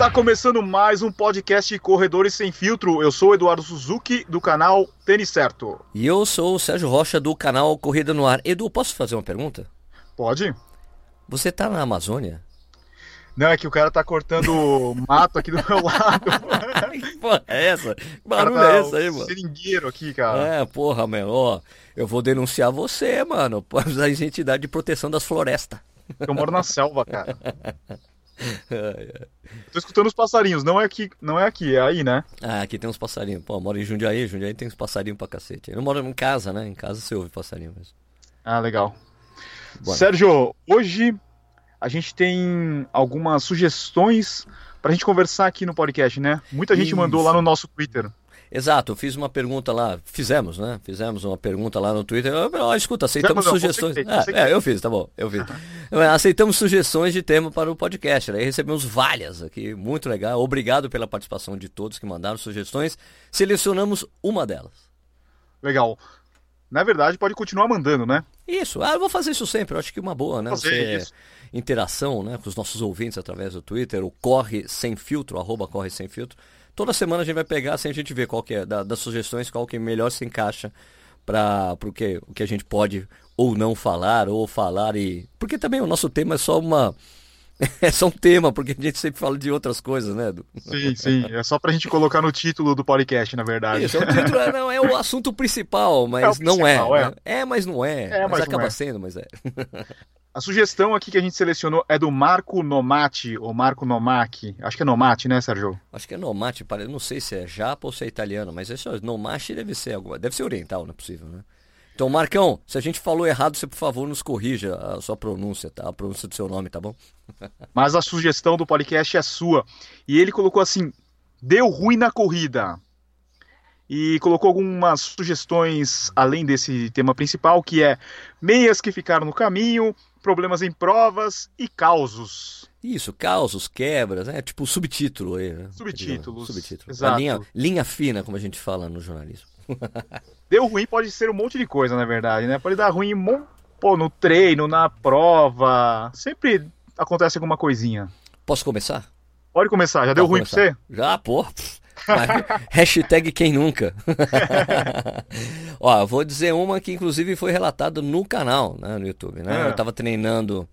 Está começando mais um podcast Corredores Sem Filtro. Eu sou o Eduardo Suzuki, do canal Tênis Certo. E eu sou o Sérgio Rocha, do canal Corrida no Ar. Edu, posso fazer uma pergunta? Pode? Você tá na Amazônia? Não, é que o cara tá cortando mato aqui do meu lado. que porra é essa? Que barulho Cara, tá é esse aí, mano? Seringueiro aqui, cara. É, porra, mano, ó, eu vou denunciar você, mano, por a entidade de proteção das florestas. Eu moro na selva, cara. Tô escutando os passarinhos. Não é aqui, não é aqui, é aí, né? Ah, aqui tem uns passarinhos. Pô, eu moro em Jundiaí, Jundiaí tem uns passarinhos pra cacete. Eu não moro em casa, né? Em casa você ouve passarinho mesmo. Ah, legal. Bora. Sérgio, hoje a gente tem algumas sugestões pra gente conversar aqui no podcast, né? Muita gente Isso. mandou lá no nosso Twitter. Exato, eu fiz uma pergunta lá, fizemos, né? Fizemos uma pergunta lá no Twitter. Ó, escuta, aceitamos não, sugestões. fez, você que é, eu fiz, tá bom, eu fiz. aceitamos sugestões de tema para o podcast. Aí recebemos várias aqui, muito legal. Obrigado pela participação de todos que mandaram sugestões. Selecionamos uma delas. Legal. Na verdade, pode continuar mandando, né? Isso, ah, eu vou fazer isso sempre, eu acho que é uma boa, né? Você- isso. interação né, com os nossos ouvintes através do Twitter, o Corre Sem Filtro, arroba Corre Sem Filtro. Toda semana a gente vai pegar, assim a gente vê qual que é, da- das sugestões, qual que melhor se encaixa para o que, o que a gente pode ou não falar, ou falar e... Porque também o nosso tema é só uma... É só um tema, porque a gente sempre fala de outras coisas, né, Edu? Sim, sim. É só pra gente colocar no título do podcast, na verdade. Isso, é o título, é, não, é o assunto principal, mas É o não é. principal, é. né? É, mas não é. É, mas mas acaba é. sendo, mas é. A sugestão aqui que a gente selecionou é do Marco Nomati, ou Marco Nomaki. Acho que é Nomati, né, Sérgio? Acho que é Nomate, pare- não sei se é japa ou se é italiano, mas esse Nomate deve ser alguma, deve ser oriental, não é possível, né? Então, Marcão, se a gente falou errado, você por favor nos corrija a sua pronúncia, tá? A pronúncia do seu nome, tá bom? Mas a sugestão do podcast é sua. E ele colocou assim: deu ruim na corrida. E colocou algumas sugestões além desse tema principal, que é meias que ficaram no caminho, problemas em provas e causos. Isso, causos, quebras, né? Tipo subtítulo aí, né? Subtítulos, Subtítulo. exato. Linha, linha fina, como a gente fala no jornalismo. Deu ruim pode ser um monte de coisa, na verdade, né? Pode dar ruim pô, no treino, na prova. Sempre acontece alguma coisinha. Posso começar? Pode começar, já deu Pode ruim pra você? Já, pô. Hashtag quem nunca. Ó, eu vou dizer uma que inclusive foi relatada no canal, né, no YouTube, né? É. Eu tava treinando,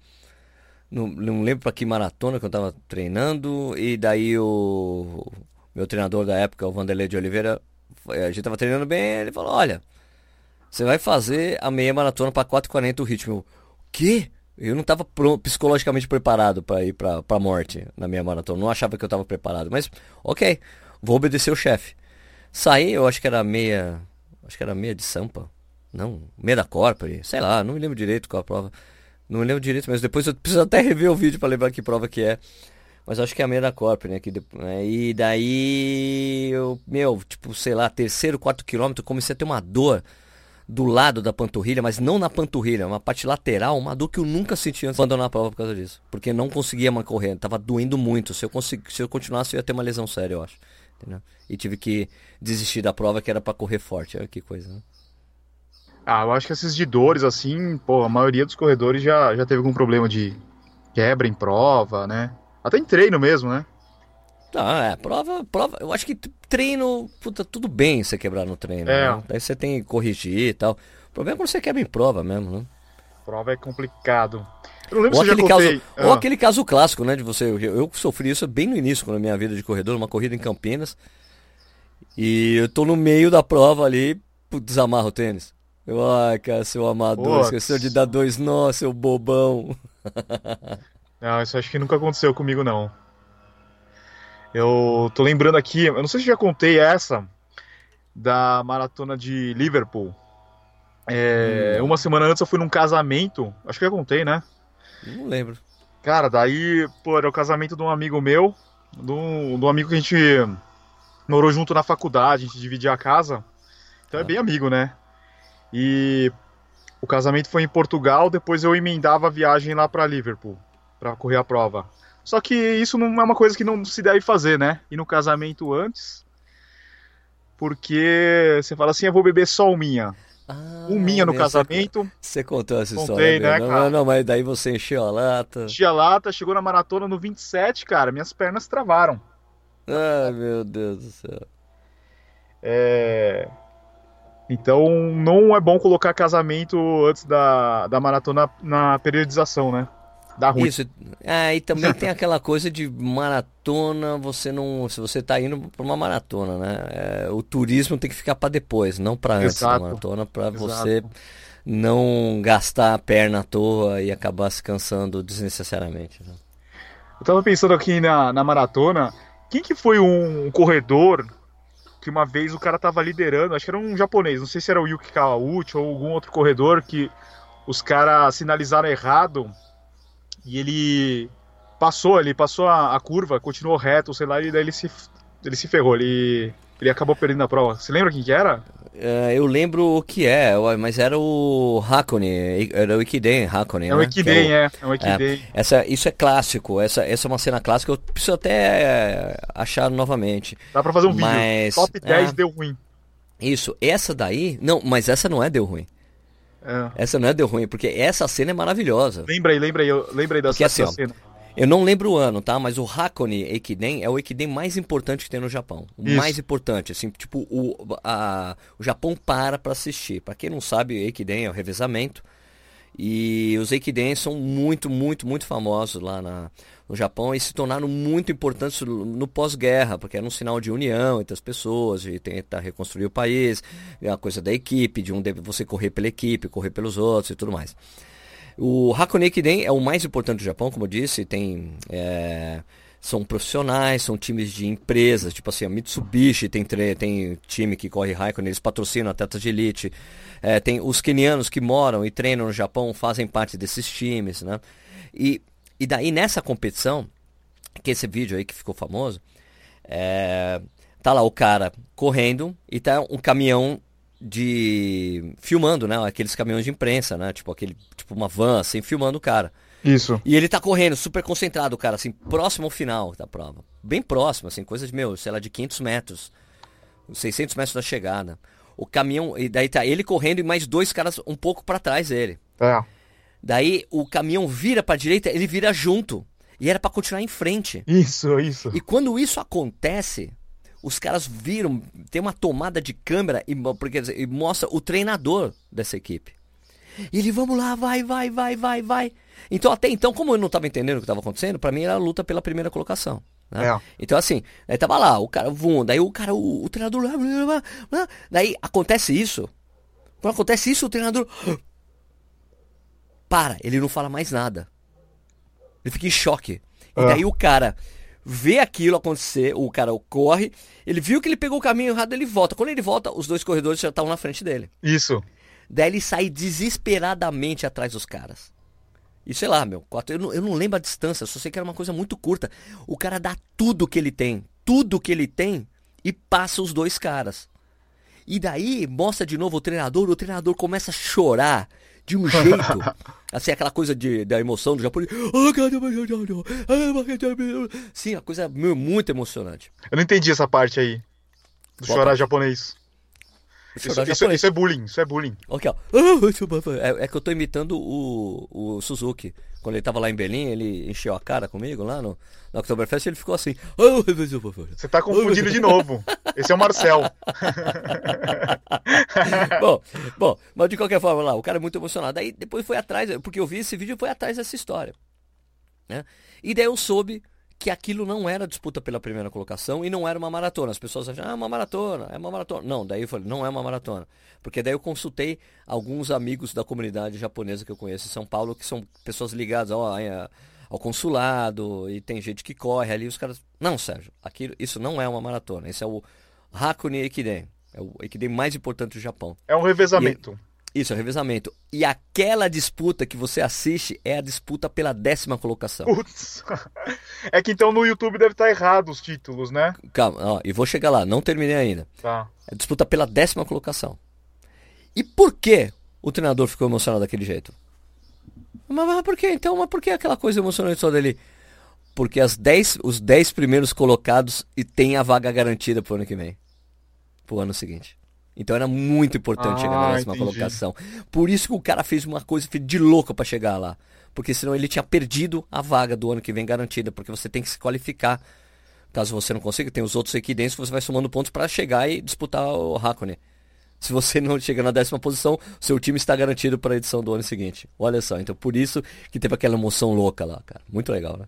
não, não lembro pra que maratona que eu tava treinando, e daí o meu treinador da época, o Vanderlei de Oliveira, a gente tava treinando bem, ele falou, olha, você vai fazer a meia maratona pra 4,40 o ritmo. Eu, o quê? Eu não estava psicologicamente preparado para ir para a morte na minha maratona. Não achava que eu estava preparado. Mas, ok, vou obedecer o chefe. Saí, eu acho que era meia. Acho que era meia de Sampa. Não, meia da Corpore. Sei lá, não me lembro direito qual a prova. Não me lembro direito, mas depois eu preciso até rever o vídeo para lembrar que prova que é. Mas acho que é a meia da Corpore, né? Que, né, E daí eu, meu, tipo, sei lá, terceiro, quarto quilômetro, comecei a ter uma dor do lado da panturrilha, mas não na panturrilha, uma parte lateral, uma dor que eu nunca senti antes de abandonar a prova por causa disso. Porque não conseguia mais correr, tava doendo muito. Se eu, se eu continuasse, eu ia ter uma lesão séria, eu acho. Entendeu? E tive que desistir da prova que era pra correr forte. Olha que coisa, né? Ah, eu acho que esses de dores, assim, pô, a maioria dos corredores já, já teve algum problema de quebra em prova, né? Até em treino mesmo, né? Não, é, prova, prova. Eu acho que treino, puta, tudo bem você quebrar no treino. É. né? Daí você tem que corrigir e tal. O problema é quando você quebra em prova mesmo, né? Prova é complicado. Eu não lembro Ou se aquele, já caso, contei. ou Ah, aquele caso clássico, né? De você. Eu, eu sofri isso bem no início, na minha vida de corredor, uma corrida em Campinas. E eu tô no meio da prova ali, desamarro o tênis. Eu, ai, cara, seu amador, Putz. esqueceu de dar dois nós, seu bobão. Não, isso acho que nunca aconteceu comigo, não. Eu tô lembrando aqui, eu não sei se já contei essa da maratona de Liverpool. É, Uma semana antes eu fui num casamento, acho que já contei, né? Não lembro. Cara, daí, pô, era o casamento de um amigo meu, de um, de um amigo que a gente morou junto na faculdade, a gente dividia a casa. Então é Ah. bem amigo, né? E o casamento foi em Portugal, depois eu emendava a viagem lá pra Liverpool, pra correr a prova. Só que isso não é uma coisa que não se deve fazer, né? E no casamento antes, porque você fala assim, eu vou beber só minha. Ah, um minha no casamento. Você contou essa Contei, história. Né, não, não, não, mas daí você encheu a lata. Enchi a lata, chegou na maratona no 27, cara. Minhas pernas travaram. Ai, meu Deus do céu. É. Então não é bom colocar casamento antes da, da maratona na periodização, né? Dá ruim. Isso. É, e também tem aquela coisa de maratona, você não. Se você tá indo para uma maratona, né? É, o turismo tem que ficar para depois, não para antes Exato. da maratona, para você não gastar a perna à toa e acabar se cansando desnecessariamente. Né? Eu tava pensando aqui na, na maratona, quem que foi um corredor que uma vez o cara tava liderando, acho que era um japonês, não sei se era o Yuki Kawauchi ou algum outro corredor que os caras sinalizaram errado e ele passou, ele passou a, a, curva, continuou reto, sei lá, e daí ele se, ele se ferrou, ele, ele acabou perdendo a prova. Você lembra quem que era? Uh, eu lembro o que é, mas era o Hakone, era o Ikiden Hakone. É o Ikiden, né? é, é, o Ikiden. É, essa, isso é clássico, essa, essa é uma cena clássica, eu preciso até achar novamente. Dá pra fazer um mas, vídeo, top 10 é, deu ruim. Isso, essa daí, não, mas essa não é deu ruim. É. Essa não é deu ruim, porque essa cena é maravilhosa. Lembra aí, lembra aí, lembra aí dessa, assim, cena. Eu não lembro o ano, tá? Mas o Hakone Ekiden é o Ekiden mais importante que tem no Japão. O Isso. mais importante, assim, tipo, o, a, o Japão para para assistir. Para quem não sabe, o Ekiden é o revezamento. E os Ekiden são muito, muito, muito famosos lá na, no Japão e se tornaram muito importantes no pós-guerra, porque era um sinal de união entre as pessoas, de tentar reconstruir o país, uma coisa da equipe, de um você correr pela equipe, correr pelos outros e tudo mais. O Hakone Kiden é o mais importante do Japão, como eu disse, tem é, são profissionais, são times de empresas, tipo assim, a Mitsubishi tem, tem time que corre Hakone, eles patrocinam atletas de elite. É, tem os quenianos que moram e treinam no Japão, fazem parte desses times, né? E e daí nessa competição, que esse vídeo aí que ficou famoso, é, tá lá o cara correndo e tá um caminhão de filmando, né? Aqueles caminhões de imprensa, né? Tipo aquele, tipo uma van assim, filmando o cara. Isso. E ele tá correndo, super concentrado, cara, assim, próximo ao final da prova. Bem próximo, assim, coisa de, meu, sei lá, de 500 metros. 600 metros da chegada. O caminhão, e daí tá ele correndo e mais dois caras um pouco para trás dele. É. Daí o caminhão vira para a direita, ele vira junto. E era para continuar em frente. Isso, isso. E quando isso acontece, os caras viram, tem uma tomada de câmera e, porque, e mostra o treinador dessa equipe. E ele, vamos lá, vai, vai, vai, vai, vai. Então, até então, como eu não estava entendendo o que estava acontecendo, para mim era a luta pela primeira colocação. Né? É. Então, assim, aí tava lá, o cara, vum, daí o cara, o, o treinador, daí acontece isso. Quando acontece isso, o treinador para, ele não fala mais nada. Ele fica em choque. E daí o cara vê aquilo acontecer, o cara corre, ele viu que ele pegou o caminho errado, ele volta. Quando ele volta, os dois corredores já estavam na frente dele. Isso. Daí ele sai desesperadamente atrás dos caras. E sei lá, meu, quatro, eu, não, eu não lembro a distância, só sei que era uma coisa muito curta. O cara dá tudo que ele tem, tudo que ele tem, e passa os dois caras. E daí mostra de novo o treinador, o treinador começa a chorar de um jeito, assim, aquela coisa de, da emoção do japonês. Sim, a coisa muito emocionante. Eu não entendi essa parte aí. Do chorar parte? japonês. Isso, isso, isso, é bullying, isso é bullying. Okay, ó. É, é, que eu tô imitando o, o Suzuki. Quando ele tava lá em Berlim, ele encheu a cara comigo lá no, no Oktoberfest ele ficou assim. Você tá confundindo de novo. Esse é o Marcel. bom, bom, mas de qualquer forma lá, o cara é muito emocionado. Aí depois foi atrás, porque eu vi esse vídeo e foi atrás dessa história. Né? E daí eu soube que aquilo não era disputa pela primeira colocação e não era uma maratona. As pessoas acham, ah, é uma maratona, é uma maratona. Não, daí eu falei, não é uma maratona. Porque daí eu consultei alguns amigos da comunidade japonesa que eu conheço em São Paulo, que são pessoas ligadas ao, ao consulado, e tem gente que corre ali, os caras. Não, Sérgio, aquilo, isso não é uma maratona. Esse é o Hakone Ekiden. É o Ekiden mais importante do Japão. É um revezamento. Isso, é revezamento. E aquela disputa que você assiste é a disputa pela décima colocação. Putz. É que então no YouTube deve estar errado os títulos, né? Calma, ó, e vou chegar lá, não terminei ainda. Tá. É a disputa pela décima colocação. E por que o treinador ficou emocionado daquele jeito? Mas, mas por que então? Mas por que aquela coisa emocionante só dele? Porque as dez, os 10 primeiros colocados e tem a vaga garantida pro ano que vem. Pro ano seguinte. Então era muito importante Ah, chegar na décima entendi. colocação. Por isso que o cara fez uma coisa de louco pra chegar lá. Porque senão ele tinha perdido a vaga do ano que vem garantida, porque você tem que se qualificar. Caso você não consiga, tem os outros equidentes, você vai somando pontos pra chegar e disputar o Hakone. Se você não chega na décima posição, seu time está garantido para a edição do ano seguinte. Olha só, então por isso que teve aquela emoção louca lá, cara. Muito legal, né?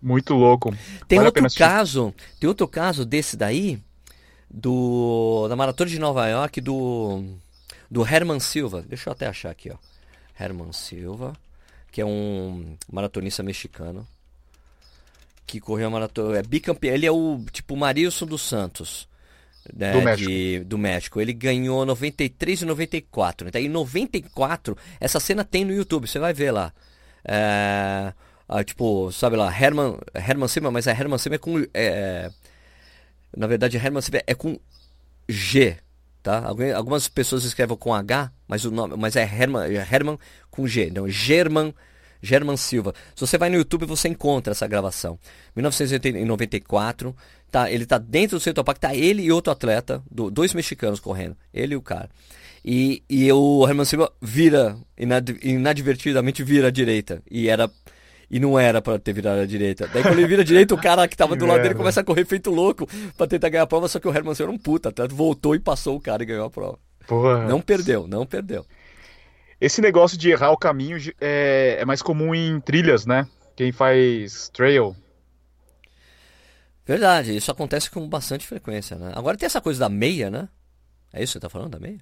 Muito louco. Tem Vale outro assistir. caso, tem outro caso desse daí, do da Maratona de Nova York, do do Herman Silva. Deixa eu até achar aqui, ó. Herman Silva, que é um maratonista mexicano que correu a maratona, é bicampeão, ele é o tipo Marilson dos Santos. né, Do México. de- do México. Ele ganhou 93 e 94. Então, em 94, essa cena tem no YouTube, você vai ver lá. É, ah, tipo, sabe lá, Herman, Herman Silva, mas a Herman Silva é com. é, na verdade, Herman Silva é com G, tá? Algumas pessoas escrevem com H, mas o nome, mas é Herman, é com G, não, German, German Silva. Se você vai no YouTube, você encontra essa gravação. 1994, tá, ele tá dentro do Central Park, tá ele e outro atleta, do- dois mexicanos correndo, ele e o cara. E, e o Herman Silva vira, inad- inadvertidamente vira à direita. E era e não era pra ter virado à direita. Daí quando ele vira à direita, o cara que tava Que do lado dele começa a correr feito louco pra tentar ganhar a prova, só que o Herman era um puta, atleta, voltou e passou o cara e ganhou a prova. Porra. Não perdeu, não perdeu. Esse negócio de errar o caminho é, é mais comum em trilhas, né? Quem faz trail. Verdade, isso acontece com bastante frequência, né? Agora tem essa coisa da meia, né? É isso que você tá falando, da meia?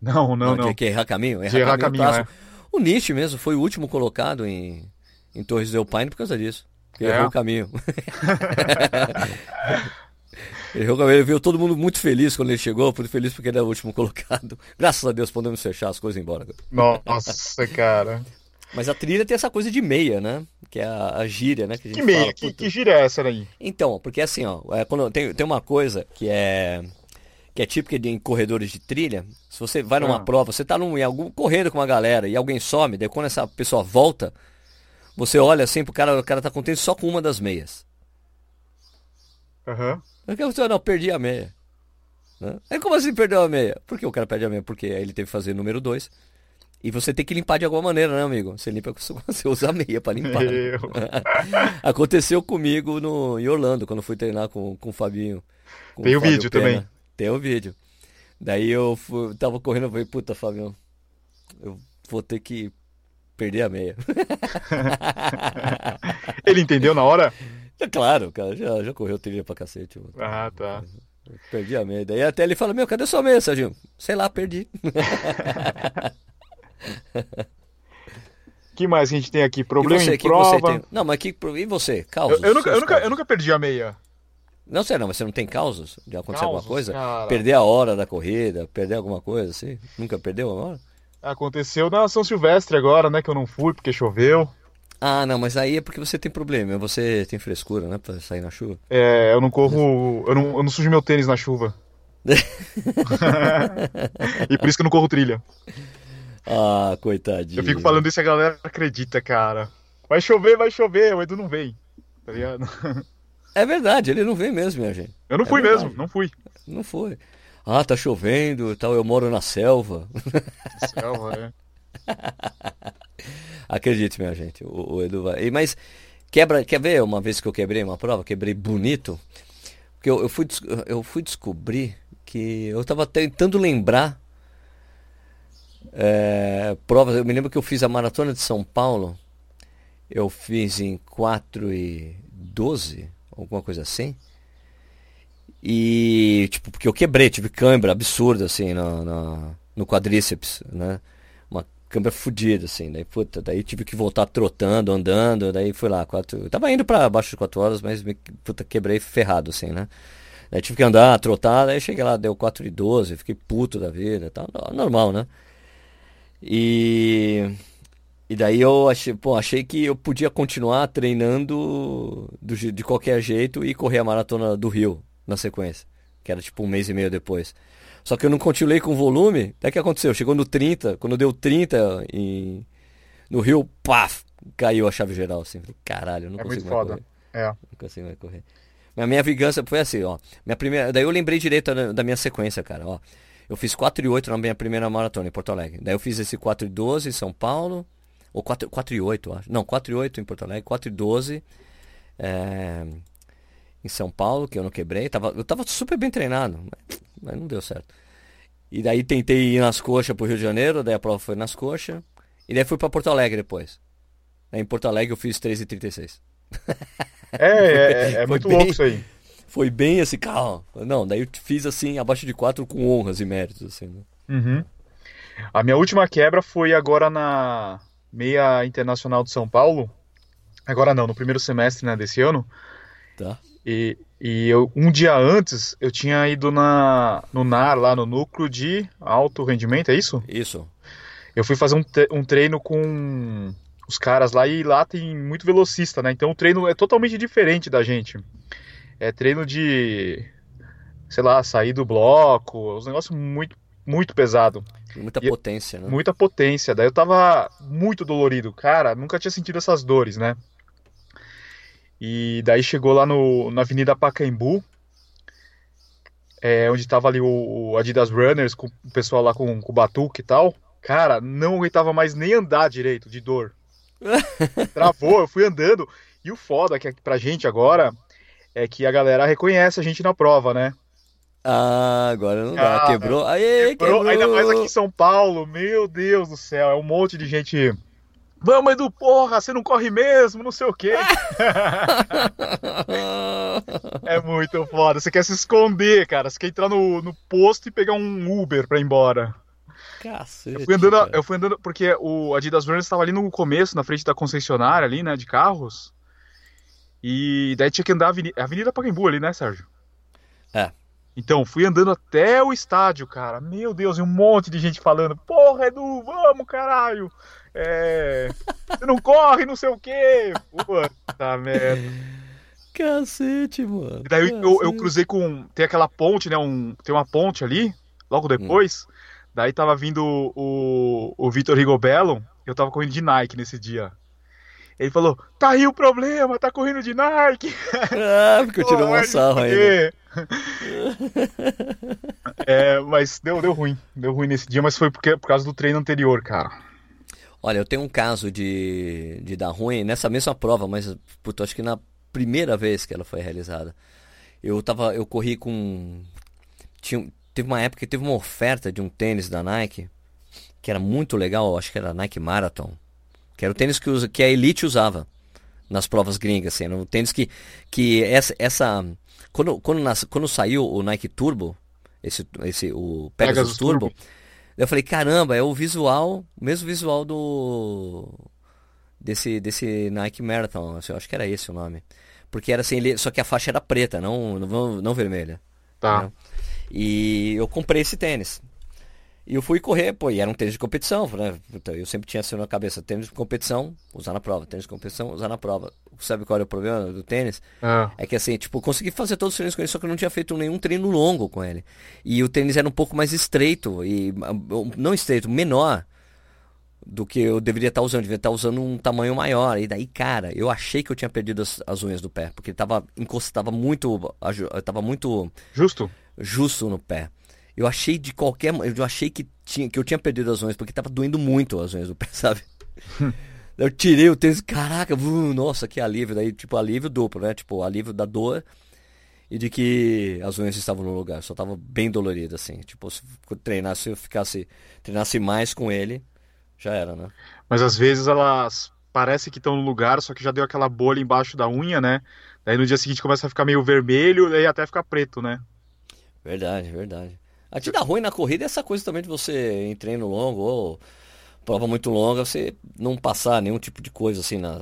Não, não, não. De que errar caminho? De errar caminho, clássico. é. O Nietzsche mesmo foi o último colocado em, em Torres del Paine por causa disso. Porque É? errou o caminho. Errou o caminho, ele viu todo mundo muito feliz quando ele chegou, muito feliz porque ele era o último colocado. Graças a Deus podemos fechar as coisas e ir embora. Nossa, cara. Mas a trilha tem essa coisa de meia, né? Que é a, a gíria, né? Que, Que meia, fala, que, que gira é essa daí? Então, porque assim, ó, é, quando tem, tem uma coisa que é que é típica de em corredores de trilha. Se você vai numa Ah. prova, você tá num, em algum correndo com uma galera e alguém some, daí quando essa pessoa volta, você olha assim pro cara, o cara tá contente só com uma das meias. Aham. Não quer você não, perdi a meia. Né? Aí como assim perdeu a meia? Por que o cara perde a meia? Porque aí ele teve que fazer número 2. E você tem que limpar de alguma maneira, né, amigo? Você limpa você usa a meia pra limpar. né? Aconteceu comigo no, em Orlando, quando eu fui treinar com, com o Fabinho. com Tem o Fábio vídeo Pena. também. Tem o vídeo. Daí eu fui, tava correndo, eu falei, puta, Fabinho, eu vou ter que perder a meia. Ele entendeu na hora? É claro, cara, já, já correu trilha pra cacete. eu Ah, tá. Perdi a meia. Daí até ele fala, meu, cadê sua meia, Serginho? Sei lá, perdi. que mais que a gente tem aqui? E Problema você, em que você prova. tem? Não, mas que, e você? Causos? Eu, eu nunca, eu, nunca, eu nunca perdi a meia. Não, sério, não, mas você não tem causos de acontecer alguma Causos, coisa? cara. Perder a hora da corrida, perder alguma coisa assim? Nunca perdeu a hora? Aconteceu na São Silvestre agora, né? Que eu não fui porque choveu. Ah, não, mas aí é porque você tem problema, você tem frescura, né, pra sair na chuva. É, eu não corro. Eu não, eu não sujo meu tênis na chuva. e por isso que eu não corro trilha. Ah, coitadinho. Eu fico falando isso e a galera acredita, cara. Vai chover, vai chover, o Edu não vem. Tá ligado? É verdade, ele não vem mesmo, minha gente. Eu não É fui verdade. mesmo, não fui. Não foi. Ah, tá chovendo e tal, eu moro na selva. Selva, é. Acredite, minha gente, o, o Edu vai. E, mas quebra, quer ver uma vez que eu quebrei uma prova, quebrei bonito? Porque eu, eu fui, eu fui descobrir que eu tava tentando lembrar é, provas. Eu me lembro que eu fiz a maratona de São Paulo. Eu fiz em 4 e 12, alguma coisa assim. E, tipo, porque eu quebrei, tive câimbra absurda, assim, no, no, quadríceps, né? Uma câimbra fodida, assim. Daí, puta, daí tive que voltar trotando, andando, daí fui lá, quatro... Eu tava indo pra baixo de 4 horas, mas, me, puta, quebrei ferrado, assim, né? Daí tive que andar, trotar, daí cheguei lá, deu 4 e 12, fiquei puto da vida, tal, normal, né? E... E daí eu achei, pô, achei que eu podia continuar treinando do de qualquer jeito e correr a maratona do Rio na sequência, que era tipo um mês e meio depois. Só que eu não continuei com volume. Daí o que aconteceu? Chegou no 30, quando deu 30 em, no Rio, paf, caiu a chave geral assim. Falei, caralho, eu não É consigo muito mais foda. correr. É. Não consigo mais correr. Mas a minha vingança foi assim, ó. Minha primeira, daí eu lembrei direito da, da minha sequência, cara, ó. Eu fiz 4 e 8 na minha primeira maratona em Porto Alegre. Daí eu fiz esse 4 e 12 em São Paulo. Ou 4, 4 e 8, acho. Não, 4 e 8 em Porto Alegre. 4 e 12 é, em São Paulo, que eu não quebrei. Tava, eu tava super bem treinado, mas, mas não deu certo. E daí tentei ir nas coxas pro Rio de Janeiro, daí a prova foi nas coxas. E daí fui para Porto Alegre depois. Daí em Porto Alegre eu fiz 3,36. É, é, é muito bem, louco isso aí. Foi bem esse carro. Não, daí eu fiz assim, abaixo de 4 com honras e méritos. Assim, né? uhum. A minha última quebra foi agora na meia internacional de São Paulo. Agora não, no primeiro semestre né, desse ano. Tá. E, e eu, um dia antes eu tinha ido na, no NAR, lá no núcleo de alto rendimento, é isso? Isso. Eu fui fazer um, um treino com os caras lá e lá tem muito velocista, né? Então o treino é totalmente diferente da gente. É treino de, sei lá, sair do bloco, os negócios muito, muito pesado. Muita e, potência, né? Muita potência. Daí eu tava muito dolorido. Cara, nunca tinha sentido essas dores, né? E daí chegou lá no, na Avenida Pacaembu, é, onde tava ali o, o, Adidas Runners, com o pessoal lá com, com o batuque e tal. Cara, não aguentava mais nem andar direito, de dor. Travou, eu fui andando. E o foda que é pra gente agora é que a galera reconhece a gente na prova, né? Ah, agora não dá. Quebrou. Aê, quebrou. quebrou. Ainda mais aqui em São Paulo. Meu Deus do céu. É um monte de gente Vamos, Edu, porra, você não corre mesmo, não sei o quê. é muito foda. Você quer se esconder, cara. Você quer entrar no, no posto e pegar um Uber pra ir embora. Cacete, eu fui andando, eu fui andando porque o Adidas Runners estava ali no começo, na frente da concessionária ali, né, de carros. E daí tinha que andar a Avenida, Avenida Pacaembu ali, né, Sérgio? É. Então, fui andando até o estádio, cara. Meu Deus, e um monte de gente falando: Porra, Edu, vamos, caralho. É. Você não corre, não sei o quê. Puta merda. Cacete, mano. E daí eu, eu, cruzei com. Tem aquela ponte, né? Um, tem uma ponte ali, logo depois. Hum. Daí tava vindo o, o Vitor Rigobello. Eu tava correndo de Nike nesse dia. Ele falou: tá aí o problema, tá correndo de Nike. Ah, porque eu tirei uma sarra aí. é, mas deu, deu ruim. Deu ruim nesse dia, mas foi porque, por causa do treino anterior, cara. Olha, eu tenho um caso de, de dar ruim nessa mesma prova, mas puto, acho que na primeira vez que ela foi realizada. Eu tava, eu corri com tinha, teve uma época que teve uma oferta de um tênis da Nike que era muito legal, acho que era Nike Marathon, que era o tênis que, usa, que a Elite usava nas provas gringas, assim, era um tênis que, que essa, essa quando, quando, nas, quando saiu o Nike Turbo, esse, esse o Pegasus, Pegasus Turbo, Turbo eu falei, caramba, é o visual, o mesmo visual do. Desse, desse Nike Marathon, assim, eu acho que era esse o nome. Porque era assim, ele, só que a faixa era preta, não, não, não vermelha. Tá. E eu comprei esse tênis. E eu fui correr, pô, e era um tênis de competição, né? Eu sempre tinha assim na cabeça, tênis de competição, usar na prova, tênis de competição, usar na prova. Sabe qual era o problema do tênis? Ah. É que assim, tipo, consegui fazer todos os treinos com ele, só que eu não tinha feito nenhum treino longo com ele. E o tênis era um pouco mais estreito, e não estreito, menor do que eu deveria estar usando, eu devia estar usando um tamanho maior. E daí, cara, eu achei que eu tinha perdido as, as unhas do pé, porque tava encostava muito, tava muito justo, justo no pé. Eu achei de qualquer. Eu achei que, tinha, que eu tinha perdido as unhas, porque tava doendo muito as unhas do pé, sabe? eu tirei o tênis, caraca, nossa, que alívio. Daí, tipo, alívio duplo, né? Tipo, alívio da dor e de que as unhas estavam no lugar. Só tava bem dolorido, assim. Tipo, se eu treinasse, eu ficasse. Treinasse mais com ele, já era, né? Mas às vezes elas parece que estão no lugar, só que já deu aquela bolha embaixo da unha, né? Daí no dia seguinte começa a ficar meio vermelho e até ficar preto, né? Verdade, verdade. A te dá ruim na corrida é essa coisa também de você em treino longo ou prova muito longa, você não passar nenhum tipo de coisa assim na.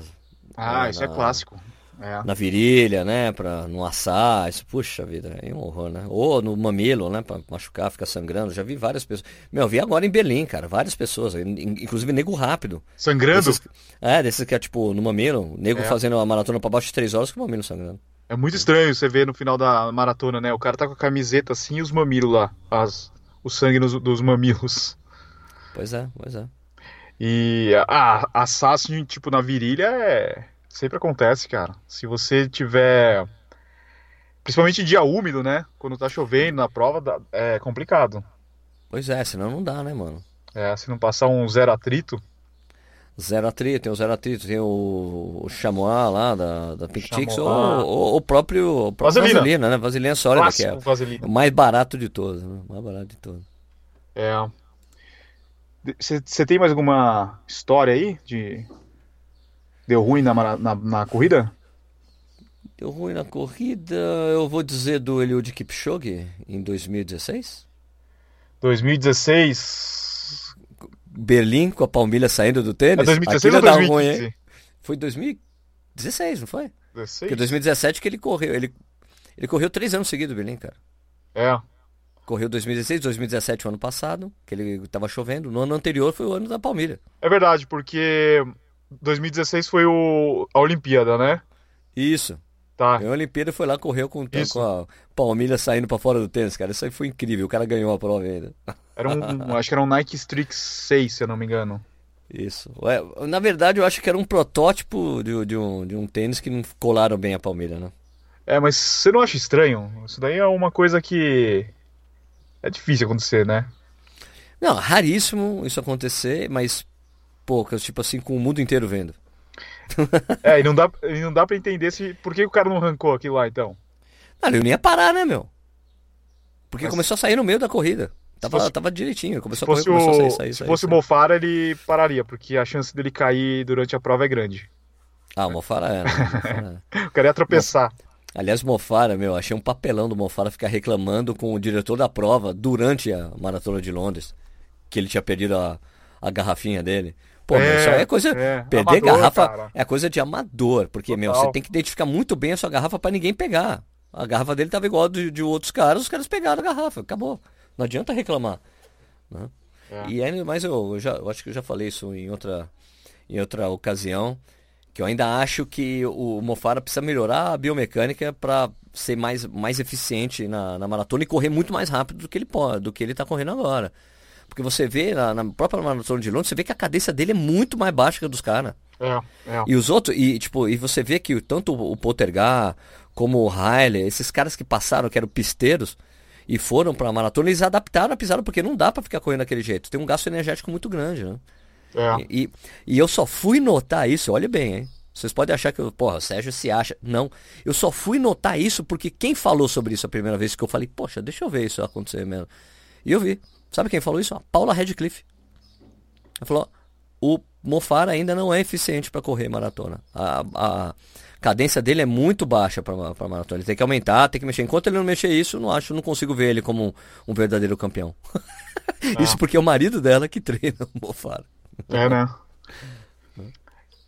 Ah, na, isso é clássico. É. Na virilha, né? Pra não assar, isso, puxa vida, é um horror, né? Ou no mamilo, né? Pra machucar, ficar sangrando. Já vi várias pessoas. Meu, vi agora em Berlim, cara, várias pessoas, inclusive nego rápido. Sangrando? Desses, é, desses que é tipo no mamilo, nego é. fazendo uma maratona pra baixo de três horas com o mamilo sangrando. É muito estranho você ver no final da maratona, né? O cara tá com a camiseta assim e os mamilos lá. As, o sangue nos, dos mamilos. Pois é, pois é. E a, a assassin, tipo, na virilha é. Sempre acontece, cara. Se você tiver. Principalmente em dia úmido, né? Quando tá chovendo na prova, é complicado. Pois é, senão não dá, né, mano? É, se não passar um zero atrito. Zero atrito, tem o zero atrito, tem o, o Chamois lá da, da Pink Chicks, ou, ou o próprio, o próprio Vaselina. Vaselina, né? Vaselina sólida, que é Clássico vaselina. o mais barato de todos, né? O mais barato de todos. É. Você tem mais alguma história aí de. Deu ruim na, na, na corrida? Deu ruim na corrida, eu vou dizer do Eliud Kipchoge em 2016. 2016. Berlim com a Palmilha saindo do É tênis. 2016 ou Aquilo dá ruim, hein? 2015? Foi 2016, não foi? 16? Porque 2017 que ele correu. Ele, ele correu três anos seguidos, Berlim, cara. É. Correu 2016, 2017 o ano passado, que ele tava chovendo. No ano anterior foi o ano da Palmilha. É verdade, porque 2016 foi o, a Olimpíada, né? Isso. Tá. Ganhou a Olimpíada foi lá, correu com, Isso. com a Palmilha saindo pra fora do tênis, cara. Isso aí foi incrível. O cara ganhou a prova ainda. Era um, acho que era um Nike Strix 6, se eu não me engano. Isso. Ué, na verdade, eu acho que era um protótipo de, de um, de um tênis que não colaram bem a Palmilha, né? É, mas você não acha estranho? Isso daí é uma coisa que é difícil acontecer, né? Não, raríssimo isso acontecer, mas poucas, tipo assim, com o mundo inteiro vendo. É, e não dá, e não dá pra entender se por que o cara não arrancou aquilo lá, então. Ah, ele não ia parar, né, meu? Porque Mas- começou a sair no meio da corrida. Tava, fosse- tava direitinho, começou a correr, começou a sair, o, sair, se sair, fosse o sair. Mofara, ele pararia, porque a chance dele cair durante a prova é grande. Ah, o Mofara era. o Mofara era. O cara ia tropeçar. Aliás, Mofara, meu, achei um papelão do Mofara ficar reclamando com o diretor da prova durante a maratona de Londres, que ele tinha perdido a, a garrafinha dele. Pô, meu, É, isso aí é coisa. é, perder amador, garrafa cara. é coisa de amador, porque, meu, Total. você tem que identificar muito bem a sua garrafa pra ninguém pegar. A garrafa dele tava igual a de, de outros caras, os caras pegaram a garrafa, acabou. Não adianta reclamar. né? É. E ainda mais eu, eu já, eu acho que eu já falei isso em outra, em outra ocasião, que eu ainda acho que o Mofara precisa melhorar a biomecânica para ser mais, mais eficiente na, na maratona e correr muito mais rápido do que ele pode, do que ele está correndo agora. Porque você vê na, na própria maratona de Londres, você vê que a cadência dele é muito mais baixa que a dos caras. É, é. E os outros, e tipo, e você vê que tanto o Poltergar como o Riley, esses caras que passaram, que eram pisteiros, e foram pra maratona, eles adaptaram a pisada, porque não dá pra ficar correndo daquele jeito. Tem um gasto energético muito grande, né? É. E, e eu só fui notar isso, olha bem, hein? Vocês podem achar que, eu, porra, o Sérgio se acha. Não. Eu só fui notar isso porque quem falou sobre isso a primeira vez que eu falei, poxa, deixa eu ver isso acontecer mesmo. E eu vi. Sabe quem falou isso? A Paula Radcliffe. Ela falou: o Mofara ainda não é eficiente para correr maratona. A, a cadência dele é muito baixa para maratona. Ele tem que aumentar, tem que mexer. Enquanto ele não mexer isso, eu não acho, não consigo ver ele como um, um verdadeiro campeão. isso porque é o marido dela que treina o Mofara. É, né?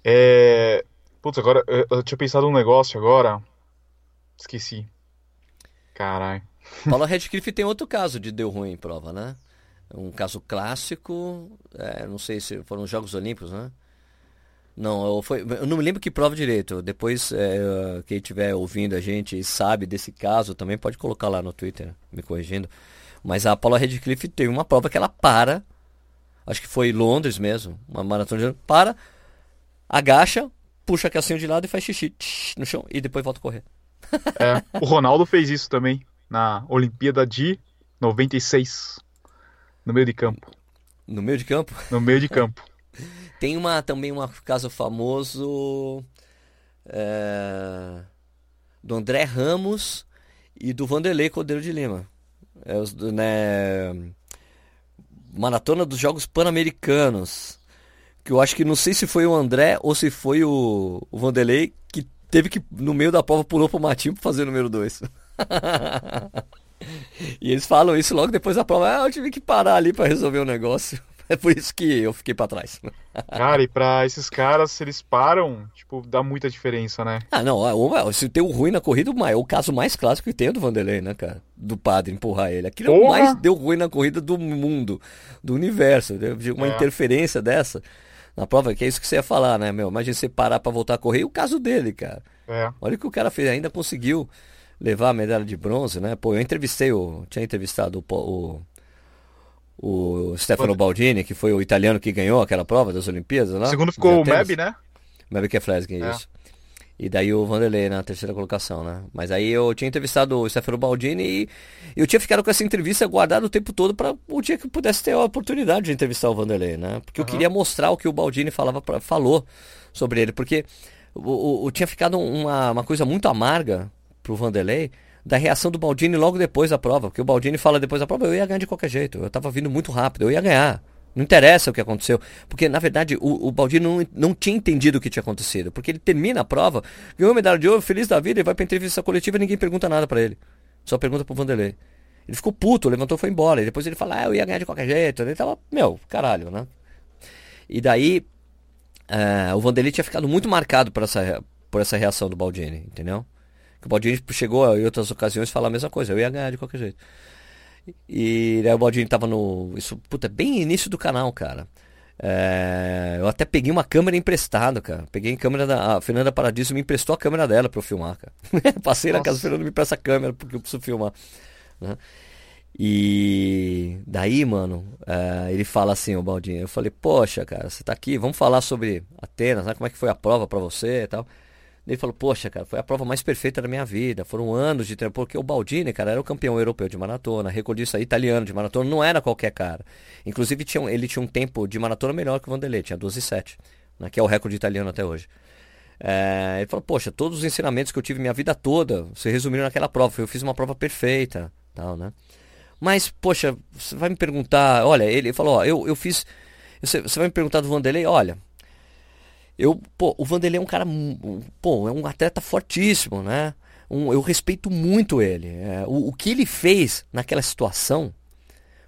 É. Putz, agora eu, tinha pensado num negócio agora. Esqueci. Caralho. Paula Radcliffe tem outro caso de deu ruim em prova, né? Um caso clássico, é, não sei se foram os Jogos Olímpicos, né? Não, eu, foi, eu não me lembro que prova direito. Depois, é, quem estiver ouvindo a gente e sabe desse caso, também pode colocar lá no Twitter, me corrigindo. Mas a Paula Radcliffe teve uma prova que ela para, acho que foi Londres mesmo, uma maratona de para, agacha, puxa a calcinha de lado e faz xixi no chão e depois volta a correr. É, o Ronaldo fez isso também na Olimpíada de 96. No meio de campo. No meio de campo. No meio de campo. Tem uma, também um caso famoso é, do André Ramos e do Vanderlei Cordeiro de Lima. É os, né, Maratona dos Jogos Pan-Americanos. Que eu acho que não sei se foi o André ou se foi o, o Vanderlei que teve que, no meio da prova, pulou pro matinho pra fazer o número 2. e eles falam isso logo depois da prova. Ah, eu tive que parar ali pra resolver o negócio. É por isso que eu fiquei pra trás. Cara, e pra esses caras, se eles param, tipo, dá muita diferença, né? Ah, não, ó, se tem o ruim na corrida, o mai- o caso mais clássico que tem é do Vanderlei, né, cara? Do padre empurrar ele. Aquilo é Porra! mais deu ruim na corrida do mundo, do universo. né? Uma É. interferência dessa na prova, que é isso que você ia falar, né, meu? Imagina você parar pra voltar a correr e o caso dele, cara. É. Olha o que o cara fez, ainda conseguiu levar a medalha de bronze, né? Pô, eu entrevistei o. Tinha entrevistado o. O, o Stefano Baldini, que foi o italiano que ganhou aquela prova das Olimpíadas lá. Segundo ficou o. Meb, né? Meb Keflezgin, É. isso. E daí o Vanderlei na terceira colocação, né? Mas aí eu tinha entrevistado o Stefano Baldini e eu tinha ficado com essa entrevista guardada o tempo todo para o dia que eu pudesse ter a oportunidade de entrevistar o Vanderlei, né? Porque uhum. eu queria mostrar o que o Baldini falava pra, falou sobre ele, porque o, o, tinha ficado uma, uma coisa muito amarga pro Vanderlei da reação do Baldini logo depois da prova, porque o Baldini fala depois da prova, eu ia ganhar de qualquer jeito, eu tava vindo muito rápido, eu ia ganhar. Não interessa o que aconteceu. Porque, na verdade, o, o Baldini não, não tinha entendido o que tinha acontecido. Porque ele termina a prova, ganhou a medalha de ouro, feliz da vida, e vai pra entrevista coletiva e ninguém pergunta nada para ele. Só pergunta pro Vanderlei. Ele ficou puto, levantou e foi embora. E depois ele fala, ah, eu ia ganhar de qualquer jeito. Ele tava, meu, caralho, né? E daí, uh, o Vanderlei tinha ficado muito marcado por essa, por essa reação do Baldini, entendeu? Que o Baldini chegou em outras ocasiões a falar a mesma coisa, eu ia ganhar de qualquer jeito. E daí o Baldini tava no. Isso, puta, bem início do canal, cara. É, eu até peguei uma câmera emprestada, cara. Peguei a câmera da. A Fernanda Paradiso me emprestou a câmera dela pra eu filmar, cara. Passei Nossa. na casa do Fernando me empresta a câmera porque eu preciso filmar. Né? E daí, mano, é, ele fala assim, o Baldinho. Eu falei, poxa, cara, você tá aqui, vamos falar sobre Atenas, né? como é que foi a prova pra você e tal. Ele falou, poxa, cara, foi a prova mais perfeita da minha vida. Foram anos de treino. Porque o Baldini, cara, era o campeão europeu de maratona, recordista italiano de maratona, não era qualquer cara. Inclusive, tinha, ele tinha um tempo de maratona melhor que o Vanderlei, tinha 12,7, né, que é o recorde italiano até hoje. É, ele falou, poxa, todos os ensinamentos que eu tive minha vida toda se resumiram naquela prova. Eu fiz uma prova perfeita, tal, né? Mas, poxa, você vai me perguntar, olha, ele falou, ó, eu, eu fiz. Você, você vai me perguntar do Vanderlei, olha, eu, pô, o Vanderlei é um cara, pô, é um atleta fortíssimo, né? Um, eu respeito muito ele. É, o, o que ele fez naquela situação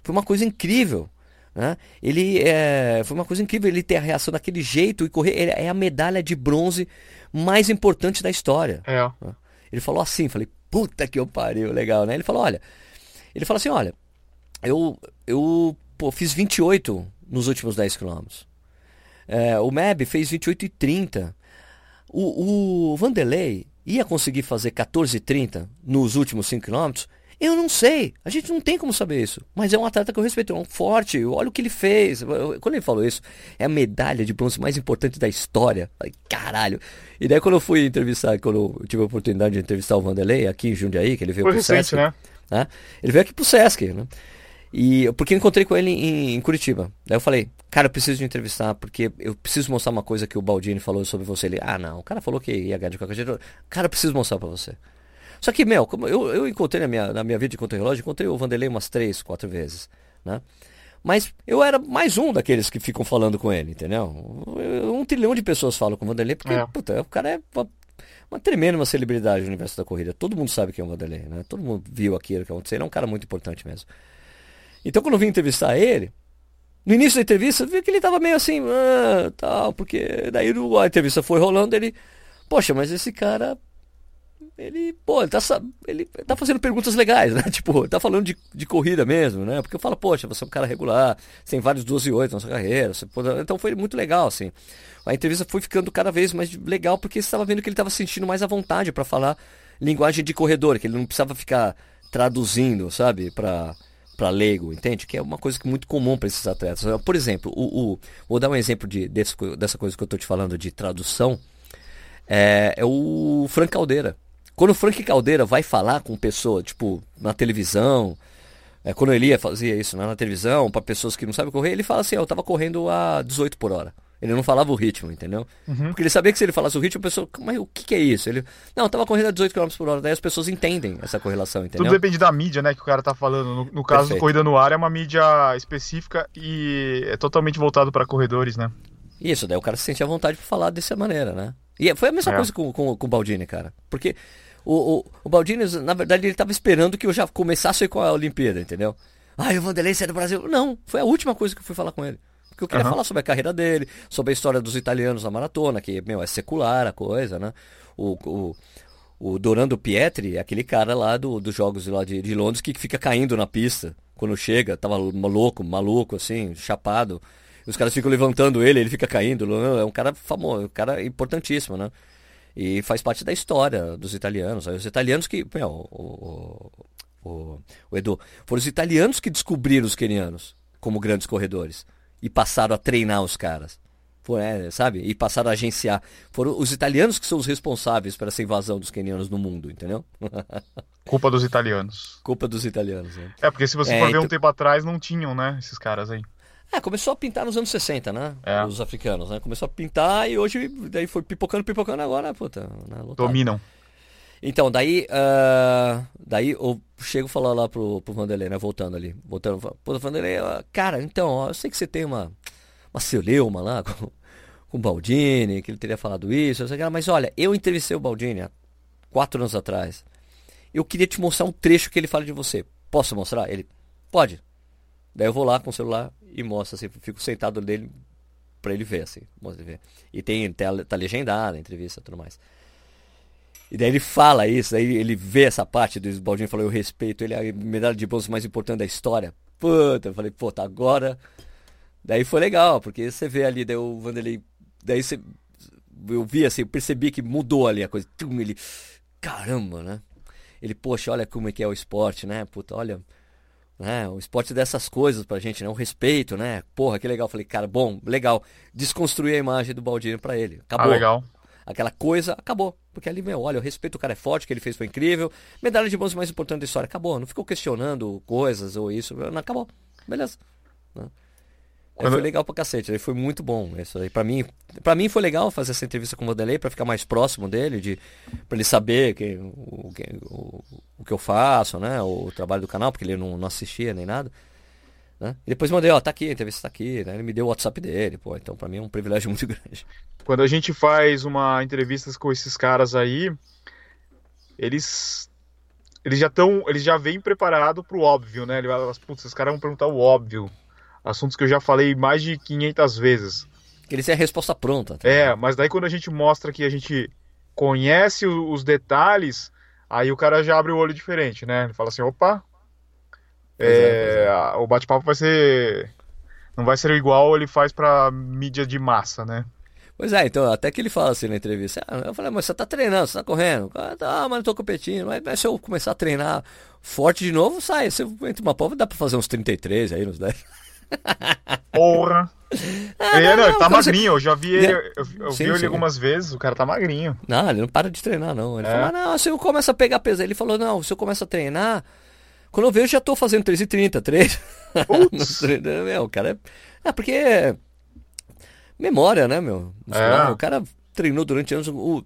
foi uma coisa incrível. Né? Ele é, foi uma coisa incrível ele ter a reação daquele jeito e correr. Ele, é a medalha de bronze mais importante da história. É. Né? Ele falou assim, falei, puta que eu pariu, legal, né? Ele falou, olha, ele falou assim, olha, eu, eu pô, fiz 28 nos últimos 10 quilômetros. É, o Meb fez 28 e 30. O, o Vanderlei ia conseguir fazer 14 e 30 nos últimos 5 km? Eu não sei. A gente não tem como saber isso. Mas é um atleta que eu respeito. É um forte. Olha o que ele fez. Quando ele falou isso, é a medalha de bronze mais importante da história. Falei, caralho. E daí quando eu fui entrevistar, quando eu tive a oportunidade de entrevistar o Vanderlei aqui em Jundiaí, que ele veio Foi pro recente, Sesc. Né? né? Ele veio aqui pro Sesc, né? E porque eu encontrei com ele em, em, Curitiba. Daí eu falei, cara, eu preciso de entrevistar, porque eu preciso mostrar uma coisa que o Baldini falou sobre você. Ele, ah, não, o cara falou que ia ganhar de qualquer jeito. Cara, eu preciso mostrar pra você. Só que, meu, como eu, eu encontrei na minha, na minha vida de contra-relógio, encontrei o Vanderlei umas três, quatro vezes, né? Mas eu era mais um daqueles que ficam falando com ele, entendeu? Um trilhão de pessoas falam com o Vanderlei, porque, é. puta, o cara é uma, uma tremenda uma celebridade no universo da corrida. Todo mundo sabe quem é o Vanderlei, né? Todo mundo viu aquilo que aconteceu. Ele é um cara muito importante mesmo. Então quando eu vim entrevistar ele, no início da entrevista, eu vi que ele tava meio assim, ah, tal, porque daí a entrevista foi rolando, ele, poxa, mas esse cara, ele, pô, ele tá, ele tá fazendo perguntas legais, né? Tipo, tá falando de, de corrida mesmo, né? Porque eu falo, poxa, você é um cara regular, você tem vários 12 e 8 na sua carreira, você então foi muito legal, assim. A entrevista foi ficando cada vez mais legal, porque você estava vendo que ele estava sentindo mais à vontade para falar linguagem de corredor, que ele não precisava ficar traduzindo, sabe, para para leigo, entende? Que é uma coisa é muito comum para esses atletas. Por exemplo, o, o, vou dar um exemplo de, desse, dessa coisa que eu estou te falando de tradução. É, é, o Frank Caldeira. Quando o Frank Caldeira vai falar com pessoa, tipo, na televisão, é, quando ele ia fazia isso né, na televisão, para pessoas que não sabem correr, ele fala assim: eu estava correndo a 18 por hora. Ele não falava o ritmo, entendeu? Uhum. Porque ele sabia que se ele falasse o ritmo, a pessoa, mas o que, que é isso? Ele, não, tava correndo a 18 km por hora, daí as pessoas entendem essa correlação, entendeu? Tudo depende da mídia, né, que o cara tá falando. No, no caso Perfeito. do Corrida no Ar, é uma mídia específica e é totalmente voltado para corredores, né? Isso, daí o cara se sente à vontade para falar dessa maneira, né? E foi a mesma é. coisa com, com, com, o Baldini, cara. Porque o, o, o Baldini, na verdade, ele tava esperando que eu já começasse com a Olimpíada, entendeu? Ah, o Vanderlei sai do Brasil. Não, foi a última coisa que eu fui falar com ele. Porque eu queria uhum. falar sobre a carreira dele, sobre a história dos italianos na maratona, que, meu, é secular a coisa, né? O, o, o Dorando Pietri, aquele cara lá do, dos Jogos lá de, de Londres que fica caindo na pista quando chega, tava louco, maluco, assim, chapado. Os caras ficam levantando ele, ele fica caindo. É um cara famoso, um cara importantíssimo, né? E faz parte da história dos italianos. Os italianos que. Meu, o, o, o, o Edu, foram os italianos que descobriram os quenianos como grandes corredores e passaram a treinar os caras. É, sabe? E passaram a agenciar. Foram os italianos que são os responsáveis por essa invasão dos quenianos no mundo, entendeu? Culpa dos italianos. Culpa dos italianos, né? É, porque se você É, for ver então- um tempo atrás, não tinham, né, esses caras aí. É, começou a pintar nos anos 60, né? É. Os africanos, né? Começou a pintar e hoje daí foi pipocando, pipocando agora, puta, né? Dominam. Então, daí, ah, daí eu chego falar lá pro, pro Vanderlei, né? Voltando ali. Voltando, pô, Vanderlei, cara, então, ó, eu sei que você tem uma, uma celeuma lá com, com o Baldini, que ele teria falado isso, sei mas olha, eu entrevistei o Baldini há quatro anos atrás. Eu queria te mostrar um trecho que ele fala de você. Posso mostrar? Ele, pode. Daí eu vou lá com o celular e mostro, assim, fico sentado dele pra ele ver, assim, mostra ele ver. E tem, tá legendada a entrevista e tudo mais. E daí ele fala isso, aí ele vê essa parte do Baldinho falou, eu respeito ele, é a medalha de bronze mais importante da história. Puta, eu falei, puta, agora. Daí foi legal, porque você vê ali, daí o Vanderlei. Daí você. Eu vi assim, eu percebi que mudou ali a coisa. Tum, ele. Caramba, né? Ele, poxa, olha como é que é o esporte, né? Puta, olha. Né? O esporte dessas coisas pra gente, né? O respeito, né? Porra, que legal. Eu Falei, cara, bom, legal. Desconstruir a imagem do Baldini pra ele. Ah, Acabou legal. aquela coisa, acabou. Porque ali, meu, olha, eu respeito o cara é forte, o que ele fez foi incrível. Medalha de bronze mais importante da história, acabou. Não ficou questionando coisas ou isso, não, acabou. Beleza. Né? Quando- Foi legal pra cacete, foi muito bom. Isso aí, pra mim, pra mim foi legal fazer essa entrevista com o Vanderlei pra ficar mais próximo dele, de, pra ele saber que, o, que, o, o que eu faço, né? O trabalho do canal, porque ele não, não assistia nem nada. Né? E depois mandei, ó, tá aqui, a entrevista tá aqui, né? Ele me deu o WhatsApp dele, pô. Então pra mim é um privilégio muito grande. Quando a gente faz uma entrevista com esses caras aí, eles eles já estão, eles já vêm preparado pro óbvio, né? Ele vai falar, putz, esses caras vão perguntar o óbvio. Assuntos que eu já falei mais de 500 vezes. Que ele tem a resposta pronta. tá É, mas daí quando a gente mostra que a gente conhece os detalhes, aí o cara já abre o olho diferente, né? Ele fala assim, opa, é, é, a- o bate-papo vai ser não vai ser igual ele faz pra mídia de massa, né? Pois é, então, até que ele fala assim na entrevista. Ah, eu falei, mas você tá treinando, você tá correndo. Ah, mas não tô competindo. Mas, mas se eu começar a treinar forte de novo, sai. Se eu entre uma prova, dá pra fazer uns 33 aí, uns 10. Porra! Ah, É, não, ele tá quando você- magrinho, eu já vi ele, eu, eu Sim, vi ele sim. algumas vezes, o cara tá magrinho. Não, ele não para de treinar, não. Ele É? falou, ah, não, se eu começo a pegar peso. Ele falou, não, se eu começo a treinar, quando eu vejo, já tô fazendo 3,30, 3. Putz. meu, o cara é. É porque. Memória, né, meu? É. O cara treinou durante anos. O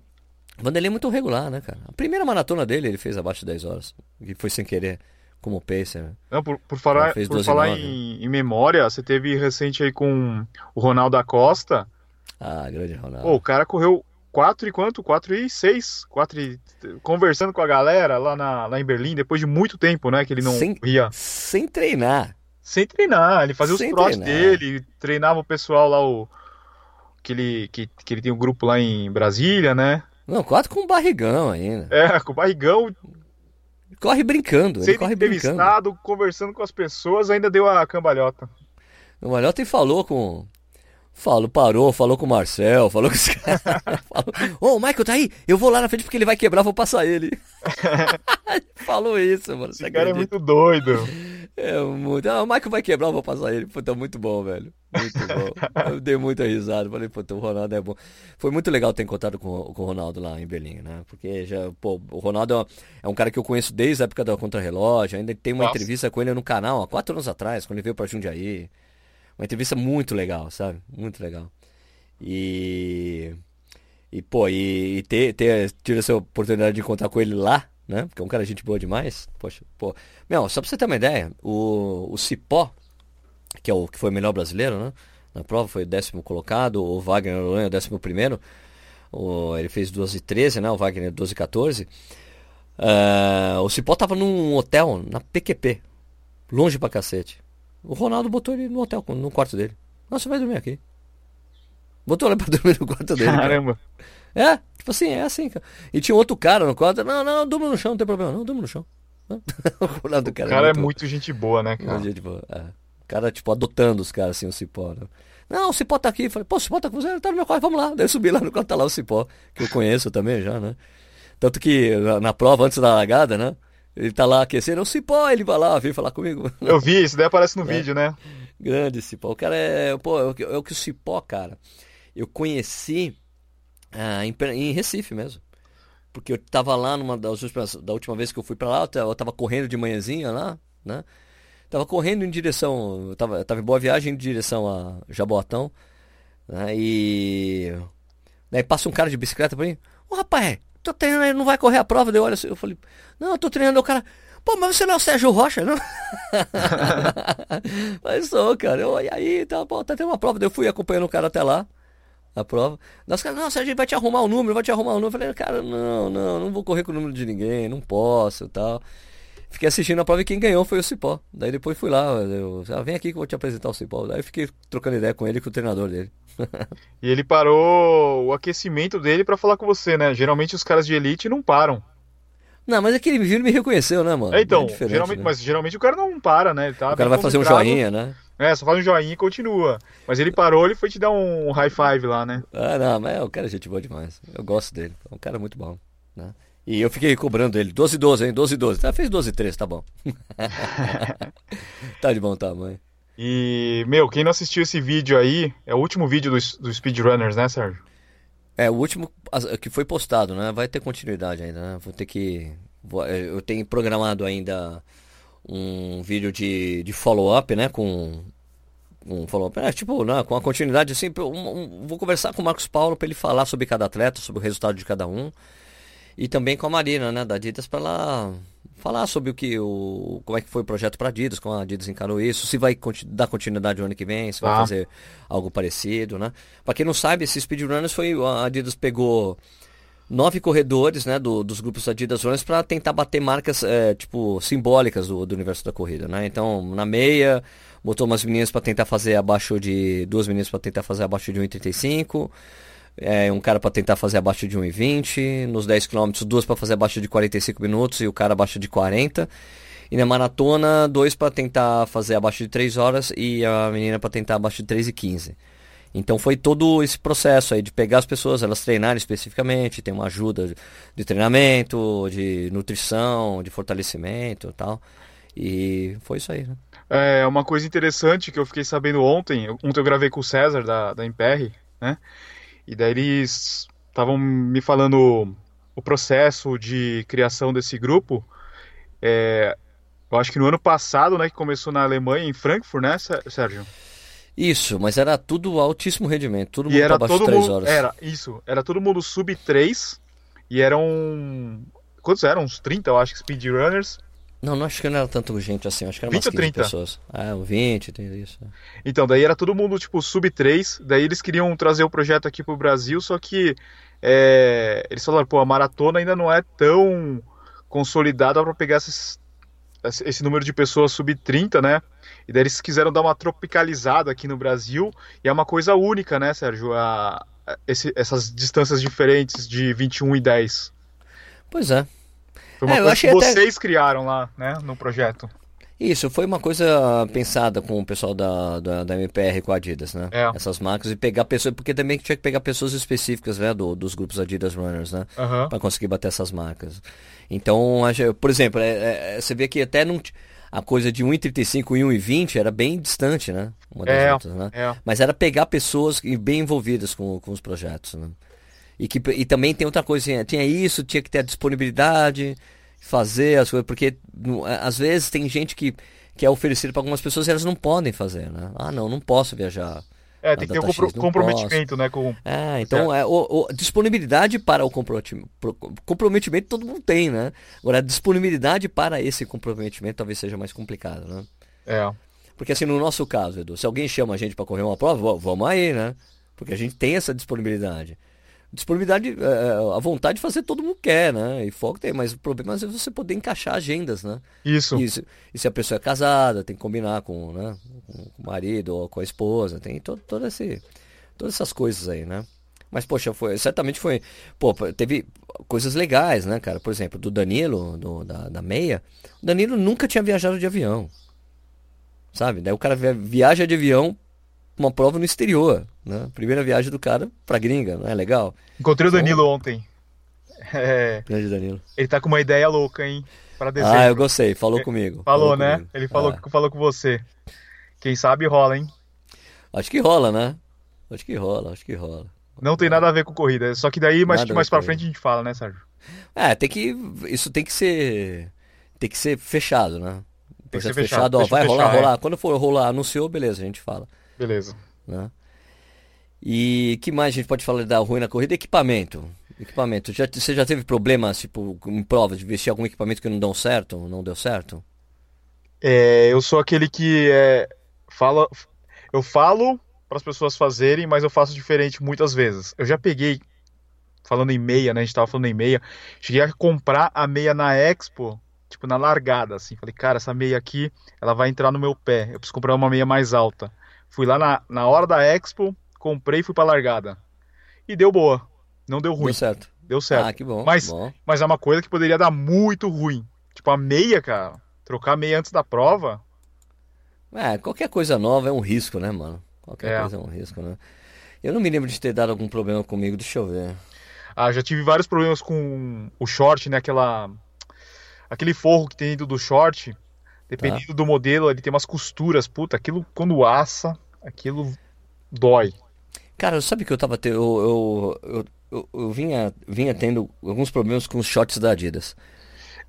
Vanderlei é muito regular, né, cara? A primeira maratona dele ele fez abaixo de 10 horas. E foi sem querer, como pacer. né? Não, por, por falar, por 12 falar em, em memória, você teve recente aí com o Ronaldo da Costa. Ah, grande Ronaldo. Pô, o cara correu 4 e quanto? 4 e 6. 4 e... Conversando com a galera lá, na, lá em Berlim, depois de muito tempo, né? Que ele não Sem- ia Sem treinar. sem treinar. Ele fazia Sem os trotes dele, treinava o pessoal lá, o. Que ele, que, que ele tem um grupo lá em Brasília, né? Não, quase com barrigão ainda. É, com o barrigão, Corre brincando, ele corre brincando. conversando com as pessoas, ainda deu a cambalhota. O Malhota falou com. Falou, parou, falou com o Marcel, falou com os caras. Ô, o Michael tá aí? Eu vou lá na frente porque ele vai quebrar, vou passar ele. falou isso, mano. Esse cara é acredita? muito doido. É muito. Ah, o Michael vai quebrar, eu vou passar ele. Puta, muito bom, velho. Muito bom. Eu dei muita risada. Falei, puta, o Ronaldo é bom. Foi muito legal ter encontrado com, com o Ronaldo lá em Berlim, né? Porque já, pô, o Ronaldo é um- é cara que eu conheço desde a época da Contra-Relógio. Ainda tem uma Nossa. entrevista com ele no canal há quatro anos atrás, quando ele veio pra Jundiaí. Uma entrevista muito legal, sabe? Muito legal. E. E, pô, e, e ter, ter tido essa oportunidade de encontrar com ele lá, né? Porque é um cara gente boa demais. Poxa, pô. Meu, só pra você ter uma ideia, o, o Cipó, que é o que foi o melhor brasileiro, né? Na prova foi o décimo colocado, o Wagner Noronha, o décimo primeiro. O, ele fez 12 e 13, né? O Wagner 12 e 14. Ah, o Cipó tava num hotel, na PQP, longe pra cacete. O Ronaldo botou ele no hotel, no quarto dele. Nossa, você vai dormir aqui. Botou ele pra dormir no quarto dele. cara. Caramba. É, tipo assim, é assim, cara. E tinha outro cara no quarto. Não, não, durma no chão, não tem problema, não, durma no chão. o Ronaldo, O cara é muito gente boa, né, cara? Gente, tipo, é. O cara, tipo, adotando os caras, assim, o Cipó. Né? Não, o Cipó tá aqui. Falei, pô, o Cipó tá com você? Tá no meu quarto, vamos lá. Daí eu subi lá no quarto, tá lá o Cipó, que eu conheço também já, né? Tanto que na, na prova, antes da largada, né? Ele tá lá aquecendo, o Cipó, ele vai lá, vem falar comigo. Eu vi, isso daí aparece É. no vídeo, né? Grande Cipó. O cara é, pô, é o que, é o Cipó, cara. eu conheci ah, em, em Recife mesmo. Porque eu tava lá numa das últimas, da última vez que eu fui para lá, eu tava correndo de manhãzinha lá, né? Tava correndo em direção, eu tava, eu tava em boa viagem em direção a Jabotão, né? E daí passa um cara de bicicleta pra mim, ô rapaz, tô treinando, não vai correr a prova, daí olha assim, eu falei, não, eu tô treinando, o cara, pô, mas você não é o Sérgio Rocha, não? mas sou, cara, eu, e aí, tá, pô, tá tendo uma prova, daí eu fui acompanhando o cara até lá a prova. Nós caras, não, Sérgio, vai te arrumar o um número, vai te arrumar o um número. Eu falei, cara, não, não, não vou correr com o número de ninguém, não posso tal. Fiquei assistindo a prova e quem ganhou foi o Cipó. Daí depois fui lá, eu, ah, vem aqui que eu vou te apresentar o Cipó. Daí fiquei trocando ideia com ele e com o treinador dele. e ele parou o aquecimento dele para falar com você, né? Geralmente os caras de elite não param. Não, mas aquele viu e me reconheceu, né, mano? É, então, é geralmente, né? mas geralmente o cara não para, né? Tá o cara vai fazer um joinha, né? É, só faz um joinha e continua. Mas ele parou, ele foi te dar um high five lá, né? Ah, não, mas o cara é gente boa demais. Eu gosto dele. É um cara muito bom, né? E eu fiquei cobrando ele, 12 12, hein? 12 12. Tá, fez 12 13, tá bom. tá de bom tamanho. E, meu, quem não assistiu esse vídeo aí, é o último vídeo dos do Speedrunners, né, Sérgio? É, o último que foi postado, né? Vai ter continuidade ainda, né? Vou ter que. Eu tenho programado ainda um vídeo de, de follow-up, né? Com um follow-up, é, tipo, né, com a continuidade assim, um, um, vou conversar com o Marcos Paulo para ele falar sobre cada atleta, sobre o resultado de cada um. E também com a Marina, né, da Adidas, para ela falar sobre o que o como é que foi o projeto para Adidas, como a Adidas encarou isso, se vai dar continuidade no ano que vem, se vai ah. fazer algo parecido, né? Para quem não sabe, esse Speedrunners foi a Adidas pegou nove corredores né, do, dos grupos Adidas Runners para tentar bater marcas é, tipo simbólicas do, do universo da corrida. Né? Então, na meia, botou umas meninas para tentar fazer abaixo de. duas meninas para tentar fazer abaixo de 1,35. É, um cara para tentar fazer abaixo de 1,20. Nos 10 km, duas para fazer abaixo de 45 minutos e o cara abaixo de 40. E na maratona, dois para tentar fazer abaixo de 3 horas e a menina para tentar abaixo de 3 e 15. Então foi todo esse processo aí de pegar as pessoas, elas treinarem especificamente, tem uma ajuda de treinamento, de nutrição, de fortalecimento e tal. E foi isso aí, né? É uma coisa interessante que eu fiquei sabendo ontem. Ontem eu gravei com o César da, da Imperri, né? E daí eles estavam me falando o processo de criação desse grupo. É, eu acho que no ano passado, né, que começou na Alemanha, em Frankfurt, né, Sérgio? Isso, mas era tudo altíssimo rendimento, todo mundo e era abaixo todo de 3 mundo, horas. Era, isso, era todo mundo sub 3 e eram. Quantos eram? Uns 30, eu acho, speedrunners. Não, não acho que não era tanto gente assim, acho que era 20 umas 15 30? pessoas. Ah, 20, tem isso. Então, daí era todo mundo, tipo, sub 3, daí eles queriam trazer o projeto aqui pro Brasil, só que é, eles falaram, pô, a maratona ainda não é tão consolidada para pegar esses, esse número de pessoas sub 30, né? E daí eles quiseram dar uma tropicalizada aqui no Brasil, e é uma coisa única, né, Sérgio? A, esse, essas distâncias diferentes de 21 e 10. Pois é. Foi uma É, coisa que até- vocês criaram lá, né, no projeto. Isso, foi uma coisa pensada com o pessoal da, da, da MPR com a Adidas, né? É. Essas marcas e pegar pessoas, porque também tinha que pegar pessoas específicas, né, do, dos grupos Adidas Runners, né? Para conseguir bater essas marcas. Então, por exemplo, é- é- você vê que até não, a coisa de 1,35 e 1,20 era bem distante, né? Uma das É, outras, né? é. Mas era pegar pessoas bem envolvidas com, com os projetos, né? E, que, e também tem outra coisa, assim, tinha isso, tinha que ter a disponibilidade, fazer as coisas, porque às vezes tem gente que, que é oferecido para algumas pessoas e elas não podem fazer, né? Ah, não, não posso viajar. É, tem que ter um compro- X, comprometimento, né, com... É, então é, o, o- disponibilidade para o comprometi- pro- comprometimento todo mundo tem, né? Agora, a disponibilidade para esse comprometimento talvez seja mais complicado, né? É. Porque assim, no nosso caso, Edu, se alguém chama a gente para correr uma prova, va- vamos aí, né? Porque a gente tem essa disponibilidade. Disponibilidade, é, a vontade de fazer todo mundo quer, né? E foco tem, mas o problema é você poder encaixar agendas, né? Isso. E, se- e se a pessoa é casada, tem que combinar com, né, com o marido ou com a esposa, tem todo, todo esse, todas essas coisas aí, né? Mas, poxa, foi, certamente foi. Pô, teve coisas legais, né, cara? Por exemplo, do Danilo, do, da, da Meia. O Danilo nunca tinha viajado de avião. Sabe? Daí o cara via- viaja de avião uma prova no exterior, né? Primeira viagem do cara pra gringa, não é legal? Encontrei o Danilo ontem. É, Grande Danilo. ele tá com uma ideia louca, hein, para dezembro. Ah, eu gostei, falou comigo. Falou, né? comigo. Ele falou, Ah, falou com você. Quem sabe rola, hein? Acho que rola, né? Acho que rola, acho que rola. Não tem nada a ver com corrida. Só que daí, mais, mais pra frente, a gente fala, né, Sérgio? É, tem que. Isso tem que ser. Tem que ser fechado, né? Tem que ser Projeto fechado, ó, vai fechar, rolar, é. rolar. Quando for rolar, anunciou, beleza, a gente fala, Beleza. né? E que mais a gente pode falar da ruim na corrida? Equipamento. Equipamento. Já, você já teve problemas, tipo, em provas, de vestir algum equipamento que não deu certo? Não deu certo? É, eu sou aquele que é, fala, eu falo para as pessoas fazerem, mas eu faço diferente muitas vezes. Eu já peguei, falando em meia, né? A gente tava falando em meia, cheguei a comprar a meia na Expo, tipo na largada, assim. Falei, cara, essa meia aqui, ela vai entrar no meu pé. Eu preciso comprar uma meia mais alta. Fui lá na, na hora da Expo, comprei e fui pra largada. E deu boa. Não deu ruim. Deu certo. Deu certo. Ah, que bom. Mas- bom. Mas é uma coisa que poderia dar muito ruim. Tipo, a meia, cara. Trocar a meia antes da prova. É, qualquer coisa nova é um risco, né, mano? Qualquer É. coisa é um risco, né? Eu não me lembro de ter dado algum problema comigo, deixa eu ver. Ah, já tive vários problemas com o short, né? Aquela. Aquele forro que tem dentro do short. Dependendo do modelo, ele tem umas costuras. Puta, aquilo quando assa, aquilo dói. Cara, sabe que eu tava tendo. Eu, eu, eu, eu, vinha, vinha tendo alguns problemas com os shorts da Adidas.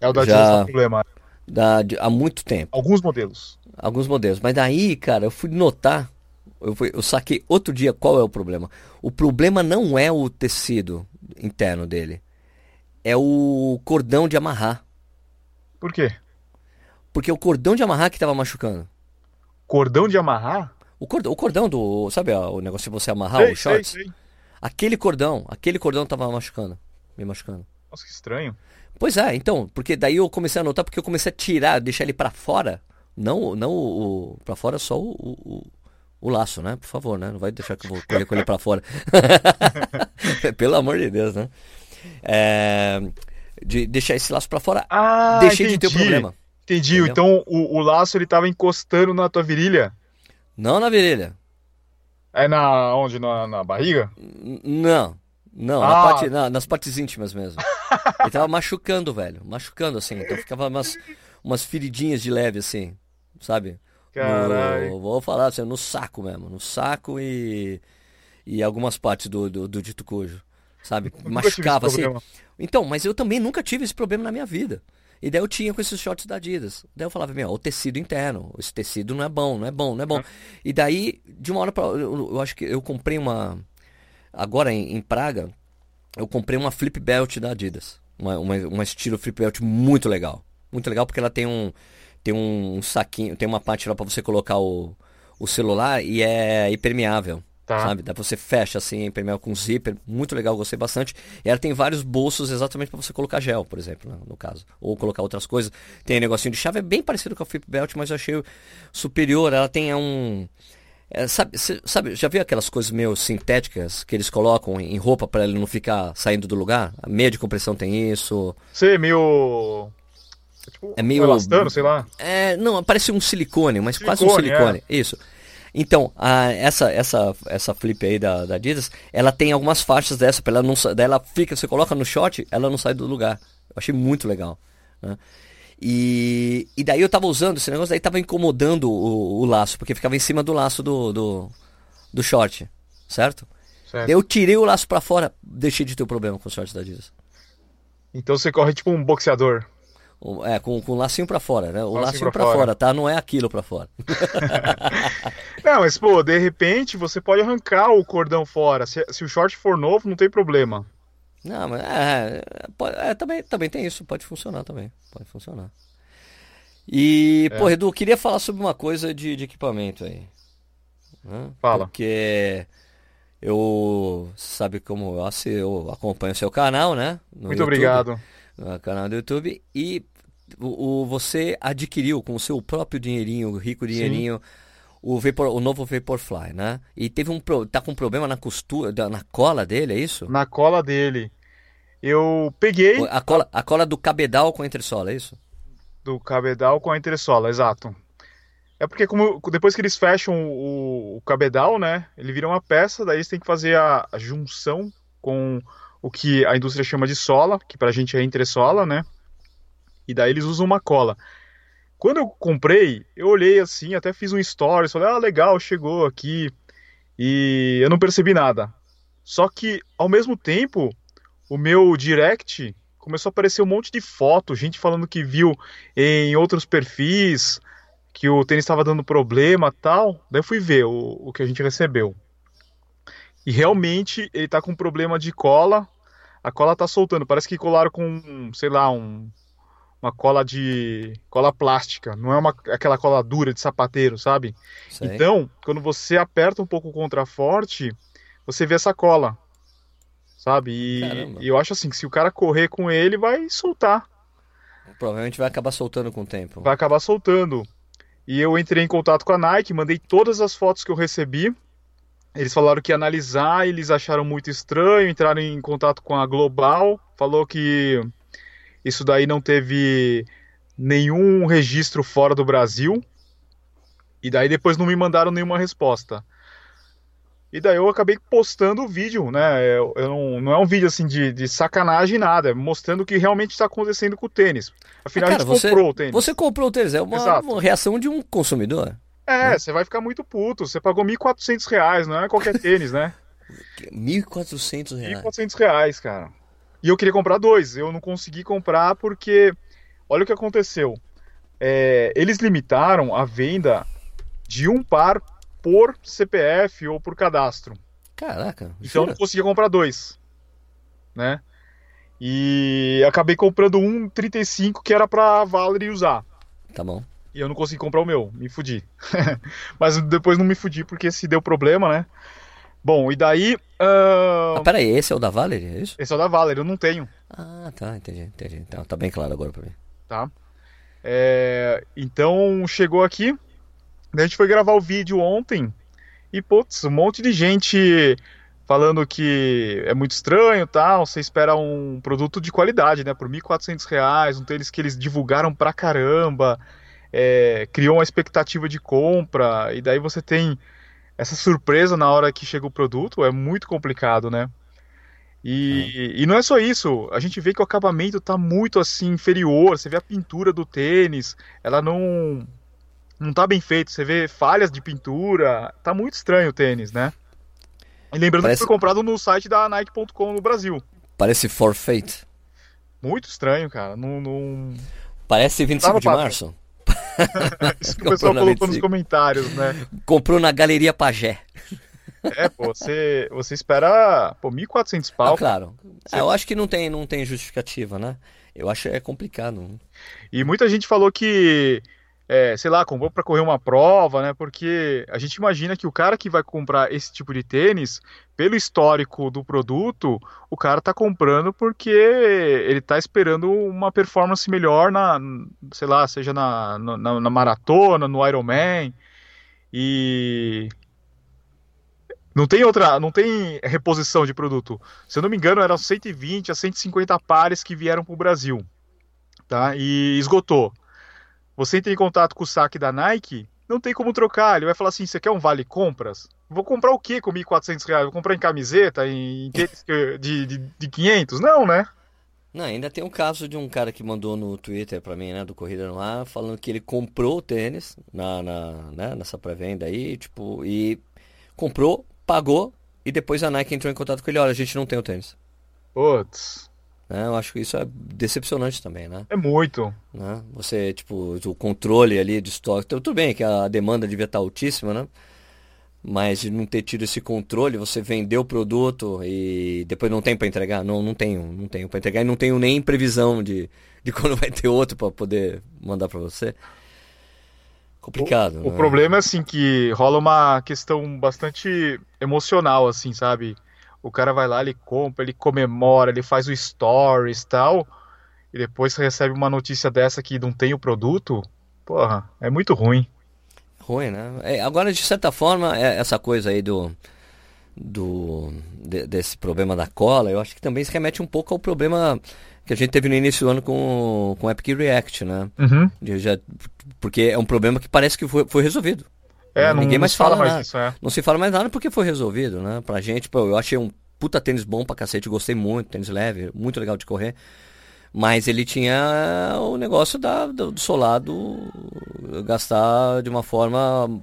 É o da Já- Adidas dá problema. Da, há muito tempo. Alguns modelos. Alguns modelos. Mas daí, cara, eu fui notar. Eu, fui, eu saquei outro dia qual é o problema. O problema não é o tecido interno dele. É o cordão de amarrar. Por quê? Porque o cordão de amarrar que tava machucando. Cordão de amarrar? O cordão, o cordão do. Sabe o negócio de você amarrar Sei, os shorts? sei, sei. Aquele cordão, aquele cordão tava machucando. Me machucando. Nossa, que estranho. Pois é, então, porque daí eu comecei a notar porque eu comecei a tirar, deixar ele pra fora. Não, não o, o para fora só o, o, o- laço, né? Por favor, né? Não vai deixar que eu vou colher com ele pra fora. Pelo amor de Deus, né? É, de deixar esse laço pra fora, Ah, deixei de ter o entendi. problema. Entendi. Entendeu? Então o, o laço ele tava encostando na tua virilha. Não na virilha. É na onde? Na, na barriga? Não, não, na Ah. parte- na- nas partes íntimas mesmo. Ele tava machucando, velho. Machucando, assim. Então ficava umas, umas feridinhas de leve, assim. Sabe? Caralho. No, vou falar assim, no saco mesmo. No saco e. E algumas partes do, do, do dito cujo. Sabe? Machucava, assim. Então, mas eu também nunca tive esse problema na minha vida. E daí eu tinha com esses shorts da Adidas. Daí eu falava, meu, o tecido interno, esse tecido não é bom, não é bom, não é bom. E daí, de uma hora pra eu, eu acho que eu comprei uma. Agora em, em Praga, eu comprei uma flip belt da Adidas. Uma, uma, uma estilo flip belt muito legal. Muito legal porque ela tem um. Tem um saquinho, tem uma parte lá pra você colocar o, o celular e é impermeável. Tá. Sabe? Daí você fecha assim, impermeável com zíper. Muito legal, gostei bastante. E ela tem vários bolsos exatamente para você colocar gel, por exemplo, né, no caso. Ou colocar outras coisas. Tem um negocinho de chave, é bem parecido com a Flip Belt, mas eu achei superior. Ela tem um. é, sabe, cê- sabe, já viu aquelas coisas meio sintéticas que eles colocam em roupa para ele não ficar saindo do lugar? A meia de compressão tem isso. É meio. Tipo, É meio- elastano, sei lá. É, não, parece um silicone, mas quase um Silicone, silicone. Isso. Então, a- essa, essa, essa flip aí da, da Adidas, ela tem algumas faixas dessa, ela não daí ela fica, você coloca no short, ela não sai do lugar. Eu achei muito legal. né? E, e daí eu tava usando esse negócio, daí tava incomodando o, o laço, porque ficava em cima do laço do, do, do short, certo? Certo. Daí eu tirei o laço pra fora, deixei de ter o problema com o short da Adidas. Então você corre tipo um boxeador. É, com, com o lacinho pra fora, né? O Lacinho lacinho pra pra fora. fora, tá? Não é aquilo pra fora. Não, mas pô, de repente você pode arrancar o cordão fora. Se, se o short for novo, não tem problema. Não, mas é, é, é, também, também tem isso, pode funcionar também. Pode funcionar. E, É. pô, Edu, eu queria falar sobre uma coisa de, de equipamento aí. né? Fala. Porque eu, sabe como eu, eu acompanho o seu canal, né? No Muito YouTube, obrigado. No canal do YouTube. E o, o- você adquiriu com o seu próprio dinheirinho, rico dinheirinho, o, Vapor, o novo Vaporfly, né? E teve um, tá com um problema na costura, na cola dele, é isso? Na cola dele. Eu peguei A cola, a cola do cabedal com a entressola, é isso? do cabedal com a entressola, exato. É porque como, depois que eles fecham o, o cabedal, né, ele vira uma peça, daí eles têm que fazer a, a junção com o que a indústria chama de sola, que pra gente é entressola, né? E daí eles usam uma cola. Quando eu comprei, eu olhei assim, até fiz um stories, falei, ah, legal, chegou aqui. E eu não percebi nada. Só que, ao mesmo tempo, o meu direct começou a aparecer um monte de foto, gente falando que viu em outros perfis que o tênis estava dando problema tal. Daí eu fui ver o, o que a gente recebeu. E realmente ele tá com problema de cola. A cola tá soltando. Parece que colaram com, sei lá, um, uma cola de. cola plástica. Não é uma, aquela cola dura de sapateiro, sabe? Sei. Então, quando você aperta um pouco o contraforte, você vê essa cola. Sabe? E, e eu acho assim que se o cara correr com ele, vai soltar. Provavelmente vai acabar soltando com o tempo. Vai acabar soltando. E eu entrei em contato com a Nike, mandei todas as fotos que eu recebi. Eles falaram que ia analisar, eles acharam muito estranho, entraram em contato com a Global, falou que isso daí não teve nenhum registro fora do Brasil. E daí depois não me mandaram nenhuma resposta. E daí eu acabei postando o vídeo, né? Eu, eu não, não, é um vídeo assim de, de sacanagem nada, é mostrando o que realmente está acontecendo com o tênis. Afinal, ah, cara, a gente você, comprou o tênis. Você comprou o tênis, é uma, uma reação de um consumidor. É, né? você vai ficar muito puto. Você pagou 1.400 reais, não é qualquer tênis, né? 1.400 reais? 1.400 reais, cara. E eu queria comprar dois. Eu não consegui comprar porque. Olha o que aconteceu. É, eles limitaram a venda de um par por CPF ou por cadastro. Caraca. Então eu não conseguia comprar dois. Né? E acabei comprando um 35 que era pra Valerie usar. Tá bom. E eu não consegui comprar o meu, me fudi. Mas depois não me fudi porque se deu problema, né? Bom, e daí. Uh... Ah, peraí, esse é o da Valerie, é isso? Esse é o da Valerie, eu não tenho. Ah, tá, entendi, entendi. Então, tá bem claro agora pra mim. Tá. É... Então chegou aqui, a gente foi gravar o vídeo ontem e, putz, um monte de gente falando que é muito estranho tal, você espera um produto de qualidade, né, por R$ 1.400, um tênis que eles divulgaram pra caramba, é, criou uma expectativa de compra, e daí você tem essa surpresa na hora que chega o produto, é muito complicado, né? E, é. e não é só isso, a gente vê que o acabamento está muito assim inferior, você vê a pintura do tênis, ela não não tá bem feito. Você vê falhas de pintura. Tá muito estranho o tênis, né? E lembrando Parece... que foi comprado no site da Nike.com no Brasil. Parece forfeit. Muito estranho, cara. Não, não... Parece 25 de março. Isso que o pessoal colocou nos comentários, né? Comprou na Galeria Pagé. É, pô, você, você espera, pô, 1.400 pau. Ah, claro. Você... eu acho que não tem, não tem justificativa, né? Eu acho é complicado. E muita gente falou que é, sei lá, comprou para correr uma prova, né? Porque a gente imagina que o cara que vai comprar esse tipo de tênis, pelo histórico do produto, o cara tá comprando porque ele tá esperando uma performance melhor na, sei lá, seja na, na, na maratona, no Ironman. E não tem outra, não tem reposição de produto. Se eu não me engano, eram 120 a 150 pares que vieram para o Brasil, tá? E esgotou você entra em contato com o saque da Nike, não tem como trocar. Ele vai falar assim: você quer um vale compras? Vou comprar o que com 1.400 reais? Vou comprar em camiseta, em de, de, de 500? Não, né? Não, ainda tem um caso de um cara que mandou no Twitter pra mim, né, do Corrida no Ar, falando que ele comprou o tênis na, na, né, nessa pré-venda aí, tipo, e comprou, pagou, e depois a Nike entrou em contato com ele, olha, a gente não tem o tênis. Putz. Né? Eu acho que isso é decepcionante também, né? É muito. Né? Você, tipo, o controle ali de estoque. Então, tudo bem que a demanda devia estar altíssima, né? Mas de não ter tido esse controle, você vendeu o produto e depois não tem para entregar? Não, não tenho, não tenho para entregar e não tenho nem previsão de, de quando vai ter outro para poder mandar para você. Complicado. O, né? o problema é assim que rola uma questão bastante emocional, assim, sabe? O cara vai lá, ele compra, ele comemora, ele faz o stories tal, e depois recebe uma notícia dessa que não tem o produto, porra, é muito ruim. Ruim, né? É, agora, de certa forma, é essa coisa aí do. do de, desse problema da cola, eu acho que também se remete um pouco ao problema que a gente teve no início do ano com, com Epic React, né? Uhum. Já, porque é um problema que parece que foi, foi resolvido. É, não, Ninguém mais fala, fala mais isso, é. Não se fala mais nada porque foi resolvido, né? Pra gente, pô, eu achei um puta tênis bom pra cacete, gostei muito, tênis leve, muito legal de correr. Mas ele tinha o negócio da, do, do solado gastar de uma forma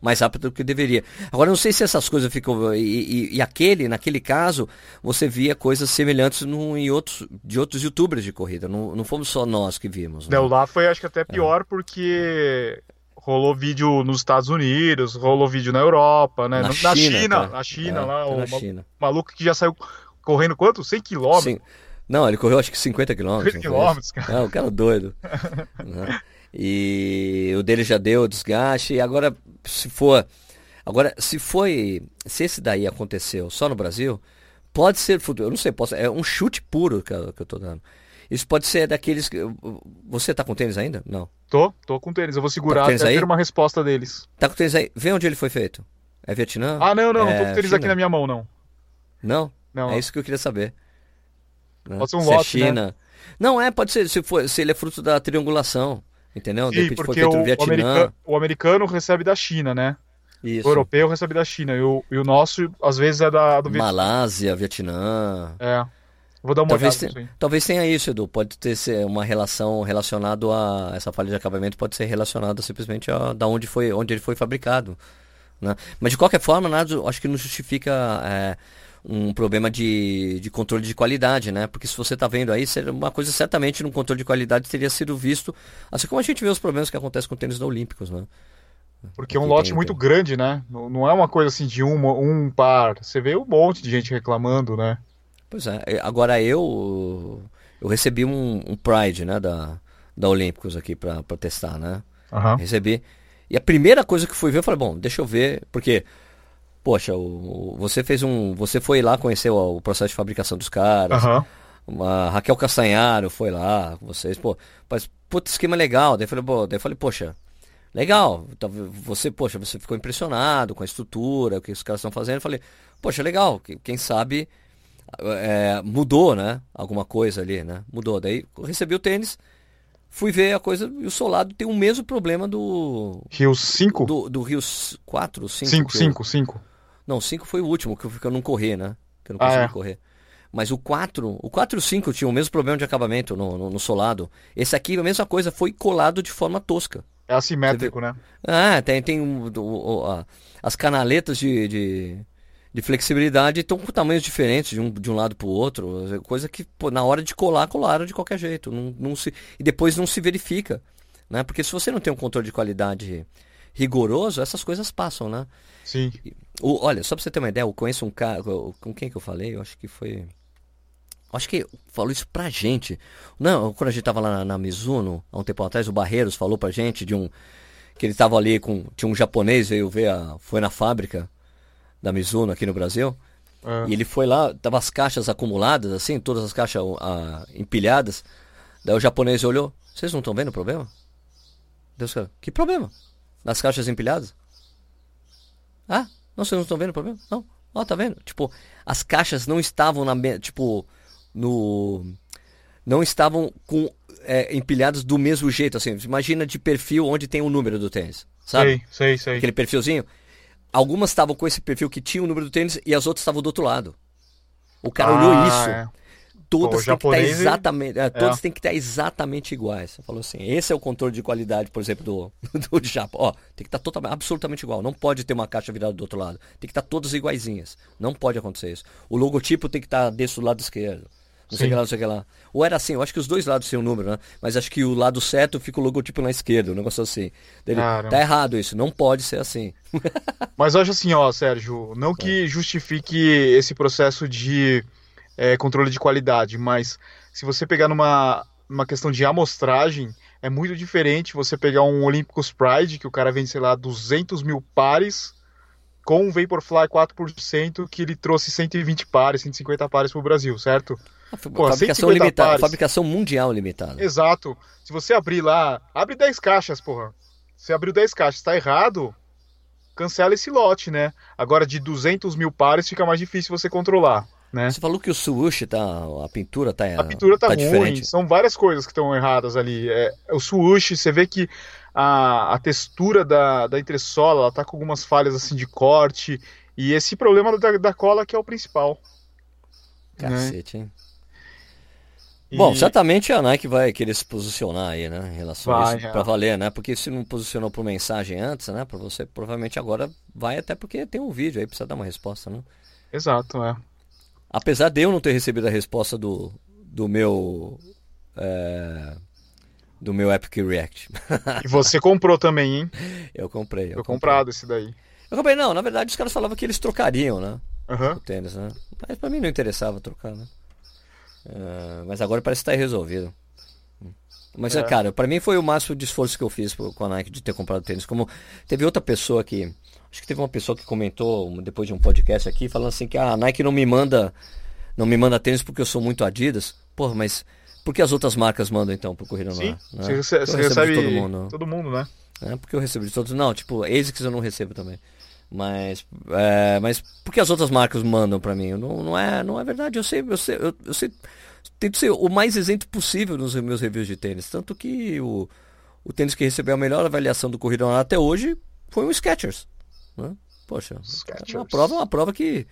mais rápido do que deveria. Agora, não sei se essas coisas ficam. E, e, e aquele, naquele caso, você via coisas semelhantes no, em outros, de outros youtubers de corrida. Não, não fomos só nós que vimos. Né? Não, lá foi acho que até pior, é. porque rolou vídeo nos Estados Unidos, rolou vídeo na Europa, né? Na, na China, China, tá. na China é, lá, tá o na China. maluco que já saiu correndo quanto? 100 quilômetros? Sim. Não, ele correu acho que 50 quilômetros. 50 quilômetros, cara. Não, o cara é doido. E o dele já deu desgaste. E agora, se for. Agora, se foi. Se esse daí aconteceu só no Brasil, pode ser futuro. Eu não sei, posso, é um chute puro que eu, que eu tô dando. Isso pode ser daqueles que. Você tá com tênis ainda? Não. Tô, tô com tênis. Eu vou segurar tá até ter uma resposta deles. Tá com tênis aí? Vê onde ele foi feito. É Vietnã? Ah, não, não, é não tô com tênis China? aqui na minha mão, não. Não? Não. É isso que eu queria saber. Né? Pode ser um se lote, é China. Né? Não, é, pode ser, se, for, se ele é fruto da triangulação. Entendeu? Sim, porque o, o, americano, o, americano, recebe da China, né? Isso. O europeu recebe da China. E o, e o nosso, às vezes, é da, do Vietnã. Malásia, Vietnã. É. Vou dar uma talvez olhada. Tenha, talvez tenha isso, Edu. Pode ter uma relação relacionada a. Essa falha de acabamento pode ser relacionada simplesmente a da onde, foi, onde ele foi fabricado. Né? Mas de qualquer forma, nada, acho que não justifica. É, um problema de, de controle de qualidade, né? Porque se você está vendo aí, uma coisa certamente no controle de qualidade teria sido visto, assim como a gente vê os problemas que acontecem com tênis da Olímpicos, né? Porque é um lote muito grande, né? Não é uma coisa assim de um, um par. Você vê um monte de gente reclamando, né? Pois é. Agora eu eu recebi um, um Pride, né, da, da Olímpicos aqui para testar, né? Uhum. Recebi. E a primeira coisa que fui ver, eu falei, bom, deixa eu ver, porque poxa, o, você fez um. Você foi lá, conheceu o processo de fabricação dos caras. Uhum. A Raquel Castanharo foi lá com vocês, pô, mas puta esquema legal. Daí eu falei, pô, daí eu falei, poxa, legal. Você, poxa, você ficou impressionado com a estrutura, o que os caras estão fazendo. Eu falei, poxa, legal, quem sabe é, mudou, né? Alguma coisa ali, né? Mudou. Daí recebi o tênis, fui ver a coisa e o solado tem o mesmo problema do. Rio 5? Do, do Rio 4, 5. 5, 5, 5. Não, 5 foi o último, que eu, que eu não corri, né? Que eu não consegui ah, é. correr. Mas o 4, o 4 e o 5 tinham o mesmo problema de acabamento no, no, no, solado. Esse aqui, a mesma coisa, foi colado de forma tosca. É assimétrico, né? Ah, tem, tem um, o, a, as canaletas de, de, de, flexibilidade estão com tamanhos diferentes de um, de um lado para o outro. Coisa que, pô, na hora de colar, colaram de qualquer jeito. Não, não se, e depois não se verifica. Né? Porque se você não tem um controle de qualidade rigoroso, essas coisas passam, né? Sim. O, olha, só pra você ter uma ideia, eu conheço um cara. Com quem que eu falei? Eu acho que foi. Acho que falou isso pra gente. Não, quando a gente tava lá na, na Mizuno, há um tempo atrás, o Barreiros falou pra gente de um. Que ele tava ali com. Tinha um japonês, veio ver a. Foi na fábrica da Mizuno aqui no Brasil. É. E ele foi lá, tava as caixas acumuladas, assim, todas as caixas a, empilhadas. Daí o japonês olhou, vocês não estão vendo o problema? Deus, cara, que problema? Das caixas empilhadas? Ah, não, vocês não estão vendo o problema? Não. Ó, tá vendo? Tipo, as caixas não estavam na. Tipo, no. Não estavam com é, empilhadas do mesmo jeito, assim. Imagina de perfil onde tem o número do tênis, sabe? Sei, sei, sei. Aquele perfilzinho. Algumas estavam com esse perfil que tinha o número do tênis e as outras estavam do outro lado. O cara ah, olhou isso. É todas têm que estar exatamente, é, todas é. têm que estar exatamente iguais. Você falou assim, esse é o controle de qualidade, por exemplo, do, do Japão. Ó, tem que estar totalmente, absolutamente igual. Não pode ter uma caixa virada do outro lado. Tem que estar todas iguaizinhas. Não pode acontecer isso. O logotipo tem que estar desse lado esquerdo. Não sei o que lá, não sei o que lá. Ou era assim, eu acho que os dois lados têm um número, né? Mas acho que o lado certo fica o logotipo na esquerda, um negócio assim. Dele, tá errado isso, não pode ser assim. Mas eu acho assim, ó, Sérgio, não que justifique esse processo de é, controle de qualidade, mas se você pegar numa, numa questão de amostragem, é muito diferente você pegar um Olympus Pride, que o cara vende, sei lá, 200 mil pares, com um Vaporfly 4%, que ele trouxe 120 pares, 150 pares para o Brasil, certo? Pô, fabricação limitada, pares. fabricação mundial limitada. Exato. Se você abrir lá, abre 10 caixas, porra. Você abriu 10 caixas, tá errado, cancela esse lote, né? Agora, de 200 mil pares, fica mais difícil você controlar. Né? Você falou que o swoosh tá. A pintura tá. A pintura tá, tá ruim. Diferente. São várias coisas que estão erradas ali. É, o swoosh, você vê que a, a textura da, da entressola ela tá com algumas falhas assim de corte. E esse problema da, da cola que é o principal. Cacete, né? hein? Bom, certamente a Nike vai querer se posicionar aí, né, em relação Vai, a isso, é. pra valer, né? Porque se não posicionou por mensagem antes, né, pra você, provavelmente agora vai até porque tem um vídeo aí, precisa dar uma resposta, né? Exato, é. Apesar de eu não ter recebido a resposta do, do meu é, do meu Epic React. E você comprou também, hein? eu comprei. Eu comprei. comprado esse daí. Eu comprei, não, na verdade os caras falavam que eles trocariam, né? Aham. O tênis, né? Mas pra mim não interessava trocar, né? É, mas agora parece que tá resolvido. Mas, É. cara, pra mim foi o máximo de esforço que eu fiz com a Nike de ter comprado tênis. Como teve outra pessoa que. Acho que teve uma pessoa que comentou depois de um podcast aqui, falando assim que "Ah, a Nike não me manda. Não me manda tênis porque eu sou muito Adidas. Porra, mas por que as outras marcas mandam então pro Corrida no Sim, né? você, Eu rece- você recebe todo mundo. todo mundo, né? É, porque eu recebo de todos. Não, tipo, ASICS eu não recebo também. Mas, é, mas por que as outras marcas mandam pra mim? Não, não, é, não é verdade. Eu sei, eu sei, eu, eu sei. Tento ser o mais isento possível nos meus reviews de tênis. Tanto que o, o tênis que recebeu a melhor avaliação do Corrida até hoje foi um Skechers. Né? Poxa, é uma prova, uma prova que.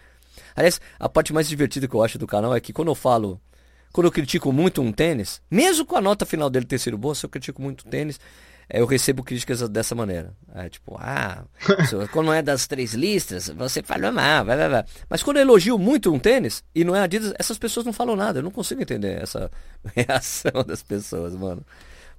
Aliás, a parte mais divertida que eu acho do canal é que quando eu falo. Quando eu critico muito um tênis, mesmo com a nota final dele ter sido boa, se eu critico muito o tênis, eu recebo críticas dessa maneira. É, tipo, ah, quando não é das três listras, você falou mal, vai, vai, vai. Mas quando eu elogio muito um tênis e não é Adidas, essas pessoas não falam nada. Eu não consigo entender essa reação das pessoas, mano.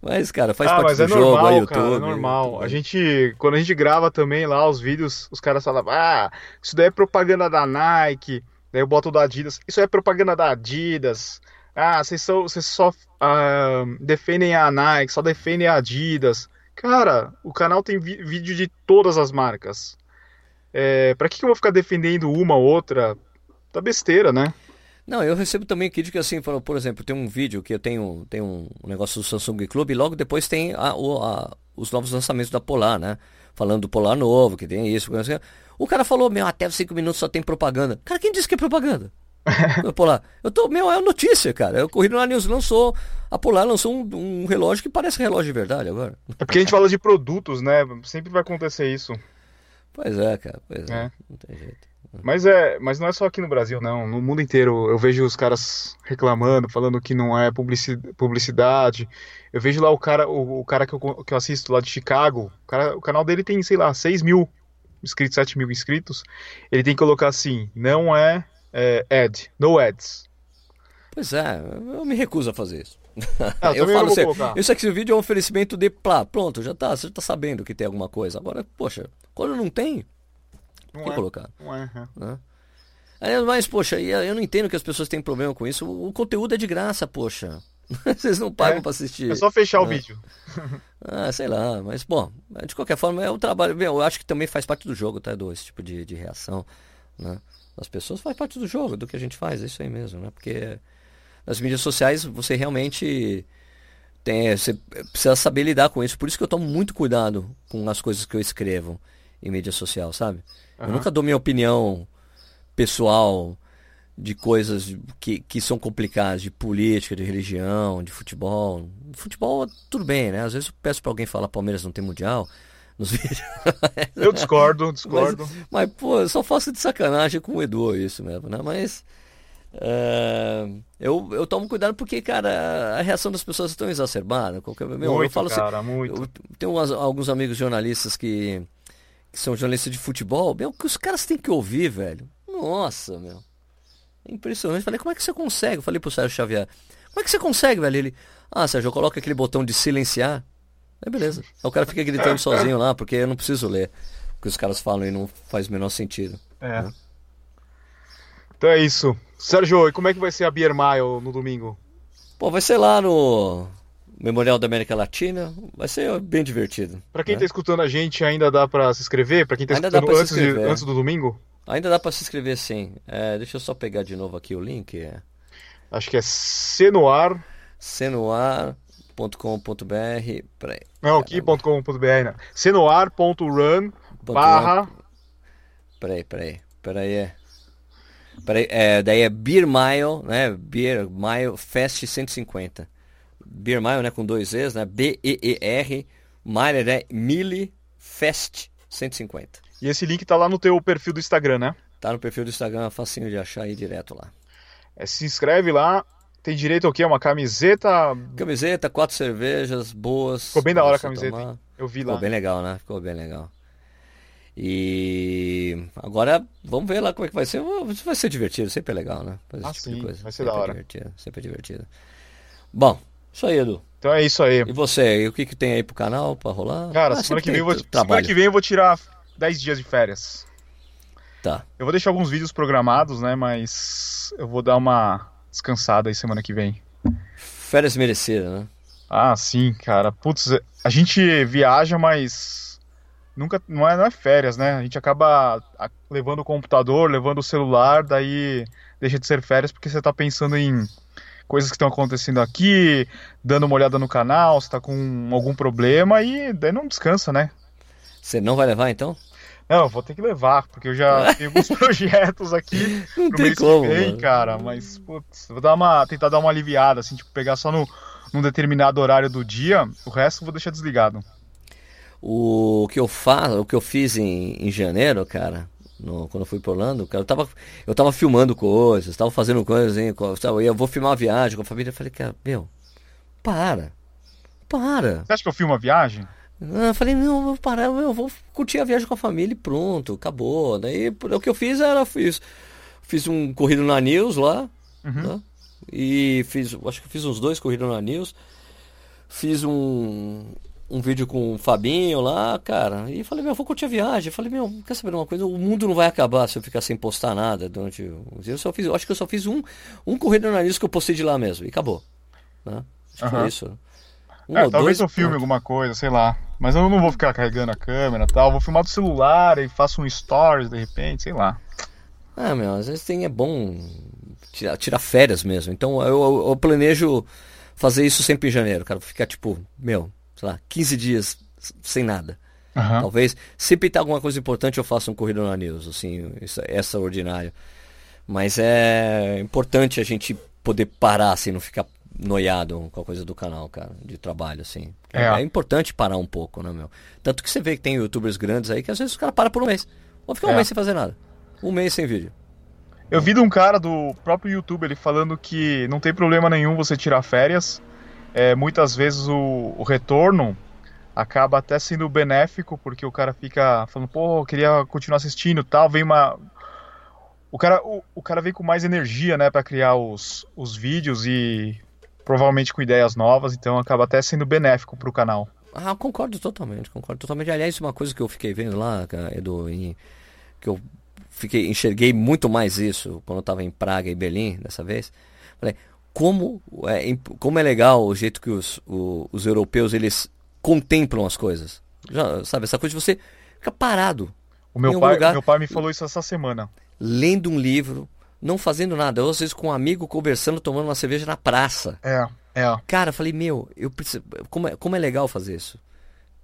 Mas, cara, faz ah, parte mas do é jogo, normal, é YouTube. cara, é normal. A gente, quando a gente grava também lá os vídeos, os caras falam, ah, isso daí é propaganda da Nike, daí eu boto do Adidas, isso é propaganda da Adidas. Ah, vocês só, vocês só ah, defendem a Nike, só defendem a Adidas. Cara, o canal tem vídeo de todas as marcas. É, pra que que eu vou ficar defendendo uma ou outra? Tá besteira, né? Não, eu recebo também crítica assim, por, exemplo, tem um vídeo que eu tenho, tem um negócio do Samsung Club e logo depois tem a- a- os novos lançamentos da Polar, né? Falando do Polar novo, que tem isso. O cara falou, meu, até 5 minutos só tem propaganda. Cara, quem disse que é propaganda? Polar. Eu tô, meu, é notícia, cara. Eu corri na News lançou, a Polar lançou um, um relógio que parece relógio de verdade agora. É porque a gente fala de produtos, né? Sempre vai acontecer isso. Pois é, cara, pois é. É. Não tem jeito. Mas é, mas não é só aqui no Brasil, não. No mundo inteiro eu vejo os caras reclamando, falando que não é publici- publicidade. Eu vejo lá o cara, o, o cara que eu, que eu assisto lá de Chicago, o, cara- o canal dele tem, sei lá, 6 mil inscritos, 7 mil inscritos. Ele tem que colocar assim, não é, é ad, no ads. Pois é, eu me recuso a fazer isso. Ah, eu falo vou assim, isso aqui, esse vídeo é um oferecimento de plá, pronto, já tá, você já tá sabendo que tem alguma coisa. Agora, poxa, quando não tem, Não que é, colocar? não é, é. Né? Aliás, Mas, poxa, eu não entendo que as pessoas têm problema com isso. O, o conteúdo é de graça, poxa. Vocês não pagam É, pra assistir. É só fechar o É. vídeo. Ah, sei lá, mas bom, de qualquer forma é o trabalho. Eu acho que também faz parte do jogo, tá, Edu? Esse tipo de, de reação, né? Das pessoas faz parte do jogo, do que a gente faz, é isso aí mesmo, né? Porque nas mídias sociais você realmente tem, você precisa saber lidar com isso. Por isso que eu tomo muito cuidado com as coisas que eu escrevo em mídia social, sabe? Eu Aham. nunca dou minha opinião pessoal de coisas que, que são complicadas, de política, de religião, de futebol. Futebol, tudo bem, né? Às vezes eu peço pra alguém falar Palmeiras não tem mundial nos vídeos. Eu discordo, discordo. Mas, pô, eu só faço de sacanagem com o Edu isso mesmo, né? Mas. é, eu, eu tomo cuidado porque, cara, a reação das pessoas é tão exacerbada. Qualquer, meu, eu muito, falo assim, cara, muito. eu tenho umas- alguns amigos jornalistas que, que são jornalistas de futebol, meu, que os caras têm que ouvir, velho. Nossa, meu. É impressionante. Falei, como é que você consegue? Eu falei pro Sérgio Xavier, como é que você consegue, velho? Ele, ah, Sérgio, eu coloco aquele botão de silenciar. Aí beleza. Aí o cara fica gritando sozinho lá, porque eu não preciso ler o que os caras falam e não faz o menor sentido. É. Né? Então é isso. Sérgio, e como é que vai ser a Beer Mile no domingo? Pô, vai ser lá no Memorial da América Latina. Vai ser bem divertido. Pra quem né? tá escutando a gente, ainda dá pra se inscrever? Pra quem tá Ainda escutando antes, de- antes do domingo? Ainda dá pra se inscrever sim. É, deixa eu só pegar de novo aqui o link. É Acho que é Senoar. cenoar.com.br. Peraí. Não, aqui.com.br, né? Senoar.run barra. Peraí, peraí. Peraí. é. Peraí, é, daí é Beer Mile, né? Beer Mile Fest 150. Beer Mile, né? Com dois E's, né? B-E-E-R. Mile é Mille Fest 150. E esse link tá lá no teu perfil do Instagram, né? Tá no perfil do Instagram, é facinho de achar aí direto lá. É, se inscreve lá. Tem direito ao quê? Uma camiseta. Camiseta, quatro cervejas boas. Ficou bem da hora a camiseta. Eu vi lá. Ficou bem legal, né? Ficou bem legal. E agora vamos ver lá como é que vai ser. Vai ser divertido, sempre é legal, né? Fazer ah, tipo sim, vai ser sempre da hora. É divertido, sempre é divertido. Bom, isso aí, Edu. Então é isso aí. E você, e o que, que tem aí pro canal pra rolar? Cara, ah, semana, que vem eu vou, semana que vem eu vou tirar 10 dias de férias. Tá. Eu vou deixar alguns vídeos programados, né? Mas eu vou dar uma descansada aí semana que vem. Férias merecidas, né? Ah, sim, cara. Putz, a gente viaja, mas nunca não é, não é férias, né? A gente acaba levando o computador, levando o celular, daí deixa de ser férias porque você tá pensando em coisas que estão acontecendo aqui, dando uma olhada no canal, se tá com algum problema e daí não descansa, né? Você não vai levar então? Não, eu vou ter que levar, porque eu já tenho alguns projetos aqui não pro mês como, que vem, mano. cara. Mas, putz, vou dar uma, tentar dar uma aliviada, assim, tipo, pegar só no, num determinado horário do dia, o resto eu vou deixar desligado. O que eu faço, o que eu fiz em, em janeiro, cara, no, quando eu fui para Orlando, cara, eu tava, eu tava filmando coisas, tava fazendo coisas, hein, eu, eu vou filmar uma viagem com a família, eu falei, cara, meu, para, para. Você acha que eu filmo a viagem? Eu falei, não, eu vou parar, eu vou curtir a viagem com a família e pronto, acabou. Daí o que eu fiz era, fiz, fiz um corrido na News lá, uhum. né? e fiz, acho que fiz uns dois corridos na News, fiz um, um vídeo com o Fabinho lá, cara, e falei, meu, vou curtir a viagem. Eu falei, meu, quer saber uma coisa? O mundo não vai acabar se eu ficar sem postar nada durante o dia. Eu só fiz, eu acho que eu só fiz um, um corrido na News que eu postei de lá mesmo, e acabou. Né? Acho uhum. que foi isso. Um é, talvez eu filme pronto. alguma coisa, sei lá. Mas eu não vou ficar carregando a câmera e tal. Vou filmar do celular e faço um stories de repente, sei lá. Ah, meu, às vezes tem, é bom tirar, tirar férias mesmo. Então eu, eu, eu, planejo fazer isso sempre em janeiro, cara. Ficar tipo, meu, sei lá, 15 dias sem nada. Uhum. Talvez, se pintar alguma coisa importante, eu faça um corrido na news, assim, isso é extraordinário. Mas é importante a gente poder parar, assim, não ficar noiado com a coisa do canal, cara, de trabalho, assim. É. é. importante parar um pouco, né, meu? Tanto que você vê que tem youtubers grandes aí que às vezes os caras param por um mês. Vou ficar um é. mês sem fazer nada. Um mês sem vídeo. Eu vi de um cara do próprio YouTube ele falando que não tem problema nenhum você tirar férias. É, muitas vezes o, o retorno acaba até sendo benéfico, porque o cara fica falando, pô, eu queria continuar assistindo tal, vem uma. O cara, o, o cara vem com mais energia, né, para criar os, os vídeos e provavelmente com ideias novas, então acaba até sendo benéfico para o canal. Ah, concordo totalmente, concordo totalmente. Aliás, uma coisa que eu fiquei vendo lá, Edu, em, que eu fiquei, enxerguei muito mais isso quando eu estava em Praga e Berlim dessa vez. Falei, como é, como é legal o jeito que os, o, os europeus eles contemplam as coisas. Já, sabe, essa coisa de você ficar parado. O meu pai, lugar, meu pai me falou isso essa semana. Lendo um livro, não fazendo nada. Eu, às vezes, com um amigo conversando, tomando uma cerveja na praça. É, é. Cara, falei, meu, eu preciso. Como é, como é legal fazer isso?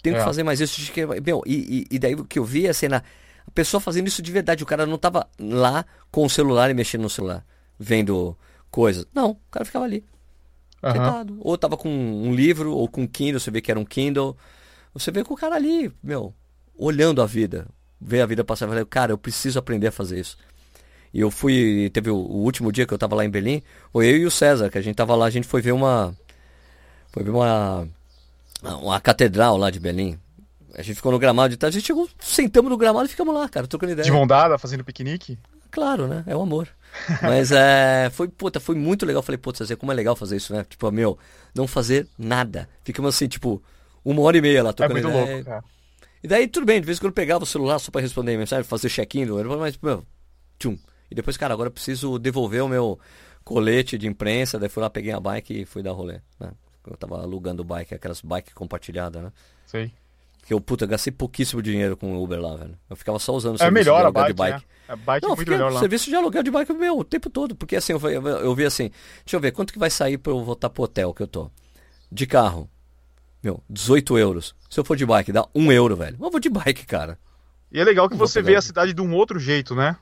Tenho é. que fazer mais isso. Meu, e, e, e daí o que eu vi é cena. A pessoa fazendo isso de verdade. O cara não tava lá com o celular e mexendo no celular, vendo coisas. Não, o cara ficava ali. Uhum. Sentado. Ou tava com um livro, ou com um Kindle, você vê que era um Kindle. Você vê com o cara ali, meu, olhando a vida. Ver a vida passar. Falei, cara, eu preciso aprender a fazer isso. E eu fui, teve o, o, último dia que eu tava lá em Berlim, foi eu e o César, que a gente tava lá, a gente foi ver uma. Foi ver uma. Uma catedral lá de Berlim. A gente ficou no gramado de tarde, a gente chegou, sentamos no gramado e ficamos lá, cara, trocando ideia. De mão dada, fazendo piquenique? Claro, né? É o amor. Mas é. Foi, puta, foi muito legal. Falei, putz, como é legal fazer isso, né? Tipo, meu, não fazer nada. Ficamos assim, tipo, uma hora e meia lá trocando é muito ideia. Louco, cara. E daí, tudo bem, de vez em quando eu pegava o celular só pra responder mensagem, fazer check-in, mas, meu, tchum, e depois, cara, agora eu preciso devolver o meu colete de imprensa. Daí fui lá, peguei a bike e fui dar rolê. Né? Eu tava alugando bike, aquelas bike compartilhadas, né? Sei. Porque eu, puta, gastei pouquíssimo dinheiro com o Uber lá, velho. Eu ficava só usando o é serviço melhor de aluguel a bike, de bike. É. A bike Não, é muito melhor lá. serviço de aluguel de bike, meu, o tempo todo. Porque assim, eu, eu, eu vi assim, deixa eu ver, quanto que vai sair pra eu voltar pro hotel que eu tô? De carro. Meu, 18 euros. Se eu for de bike, dá 1 euro, velho. Eu vou de bike, cara. E é legal que você vê a cidade de um outro jeito, né?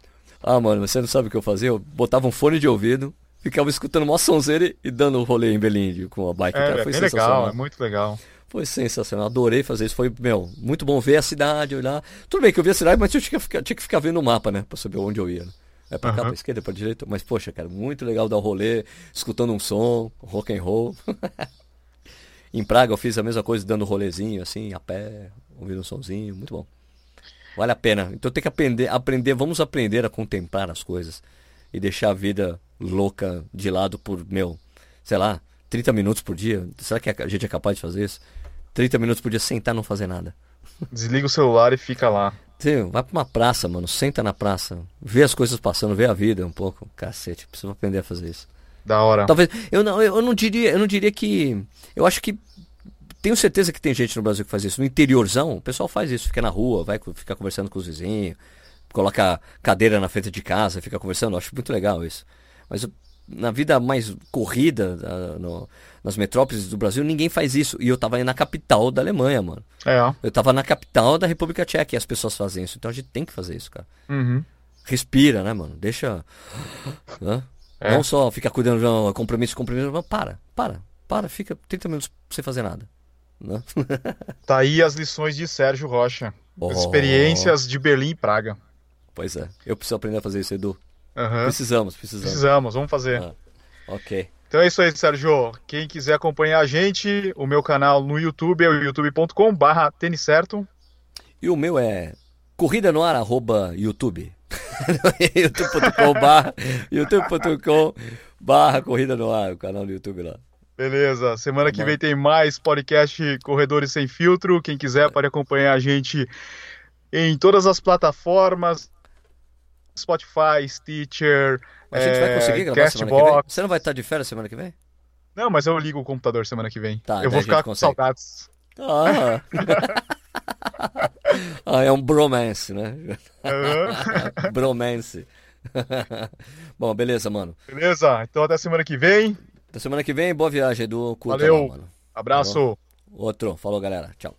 Ah, mano, você não sabe o que eu fazia? Eu botava um fone de ouvido, ficava escutando uma sonzeira e dando um rolê em Berlim com a bike. É, cara. Foi é legal, é muito legal. Foi sensacional, adorei fazer isso. Foi, meu, muito bom ver a cidade, olhar. Tudo bem que eu vi a cidade, mas eu tinha que ficar, tinha que ficar vendo o mapa, né? Pra saber onde eu ia. Né? É pra cá, Aham. pra esquerda, pra direita. Mas, poxa, cara, muito legal dar o rolê, escutando um som, rock and roll. em Praga eu fiz a mesma coisa, dando rolezinho, assim, a pé, ouvindo um sonzinho, muito bom. Vale a pena. Então tem que aprender, aprender, vamos aprender a contemplar as coisas. E deixar a vida louca de lado por, meu, sei lá, 30 minutos por dia. Será que a gente é capaz de fazer isso? 30 minutos por dia sentar e não fazer nada. Desliga o celular e fica lá. Sim, vai pra uma praça, mano. Senta na praça. Vê as coisas passando, vê a vida um pouco. Cacete, preciso aprender a fazer isso. Da hora. Talvez. Eu não, eu não diria, eu não diria que. Eu acho que. Tenho certeza que tem gente no Brasil que faz isso. No interiorzão, o pessoal faz isso, fica na rua, vai ficar conversando com os vizinhos, coloca cadeira na frente de casa, fica conversando. Eu acho muito legal isso. Mas na vida mais corrida, no- nas metrópoles do Brasil, ninguém faz isso. E eu tava aí na capital da Alemanha, mano. É. Eu tava na capital da República Tcheca e as pessoas fazem isso. Então a gente tem que fazer isso, cara. Uhum. Respira, né, mano? Deixa. Hã? É. Não só ficar cuidando de compromisso, compromisso, mas para, para, para, fica 30 minutos sem fazer nada. Né? Tá aí as lições de Sérgio Rocha. Oh. experiências de Berlim e Praga. Pois é, eu preciso aprender a fazer isso, Edu. Aham. Precisamos, precisamos. Precisamos, vamos fazer. Ah, ok. Então é isso aí, Sérgio. Quem quiser acompanhar a gente, o meu canal no YouTube é o youtube.com barra tênis certo. E o meu é corrida no ar, arroba YouTube. youtube.com barra youtube.com barra corrida no ar, o canal do YouTube lá. Beleza, semana Tá que vem tem mais podcast Corredores Sem Filtro. Quem quiser pode acompanhar a gente em todas as plataformas, Spotify, Stitcher, A gente vai é, conseguir gravar semana que vem? Castbox. Você não vai estar de férias semana que vem? Não, mas eu ligo o computador semana que vem. Tá, eu vou ficar com saudades. Ah. ah, é um bromance, né? Bromance. Bom, beleza, mano. Beleza? Então até semana que vem. Até semana que vem, boa viagem, Edu. Curta Valeu. lá, mano. Abraço. Outro. Falou, galera. Tchau.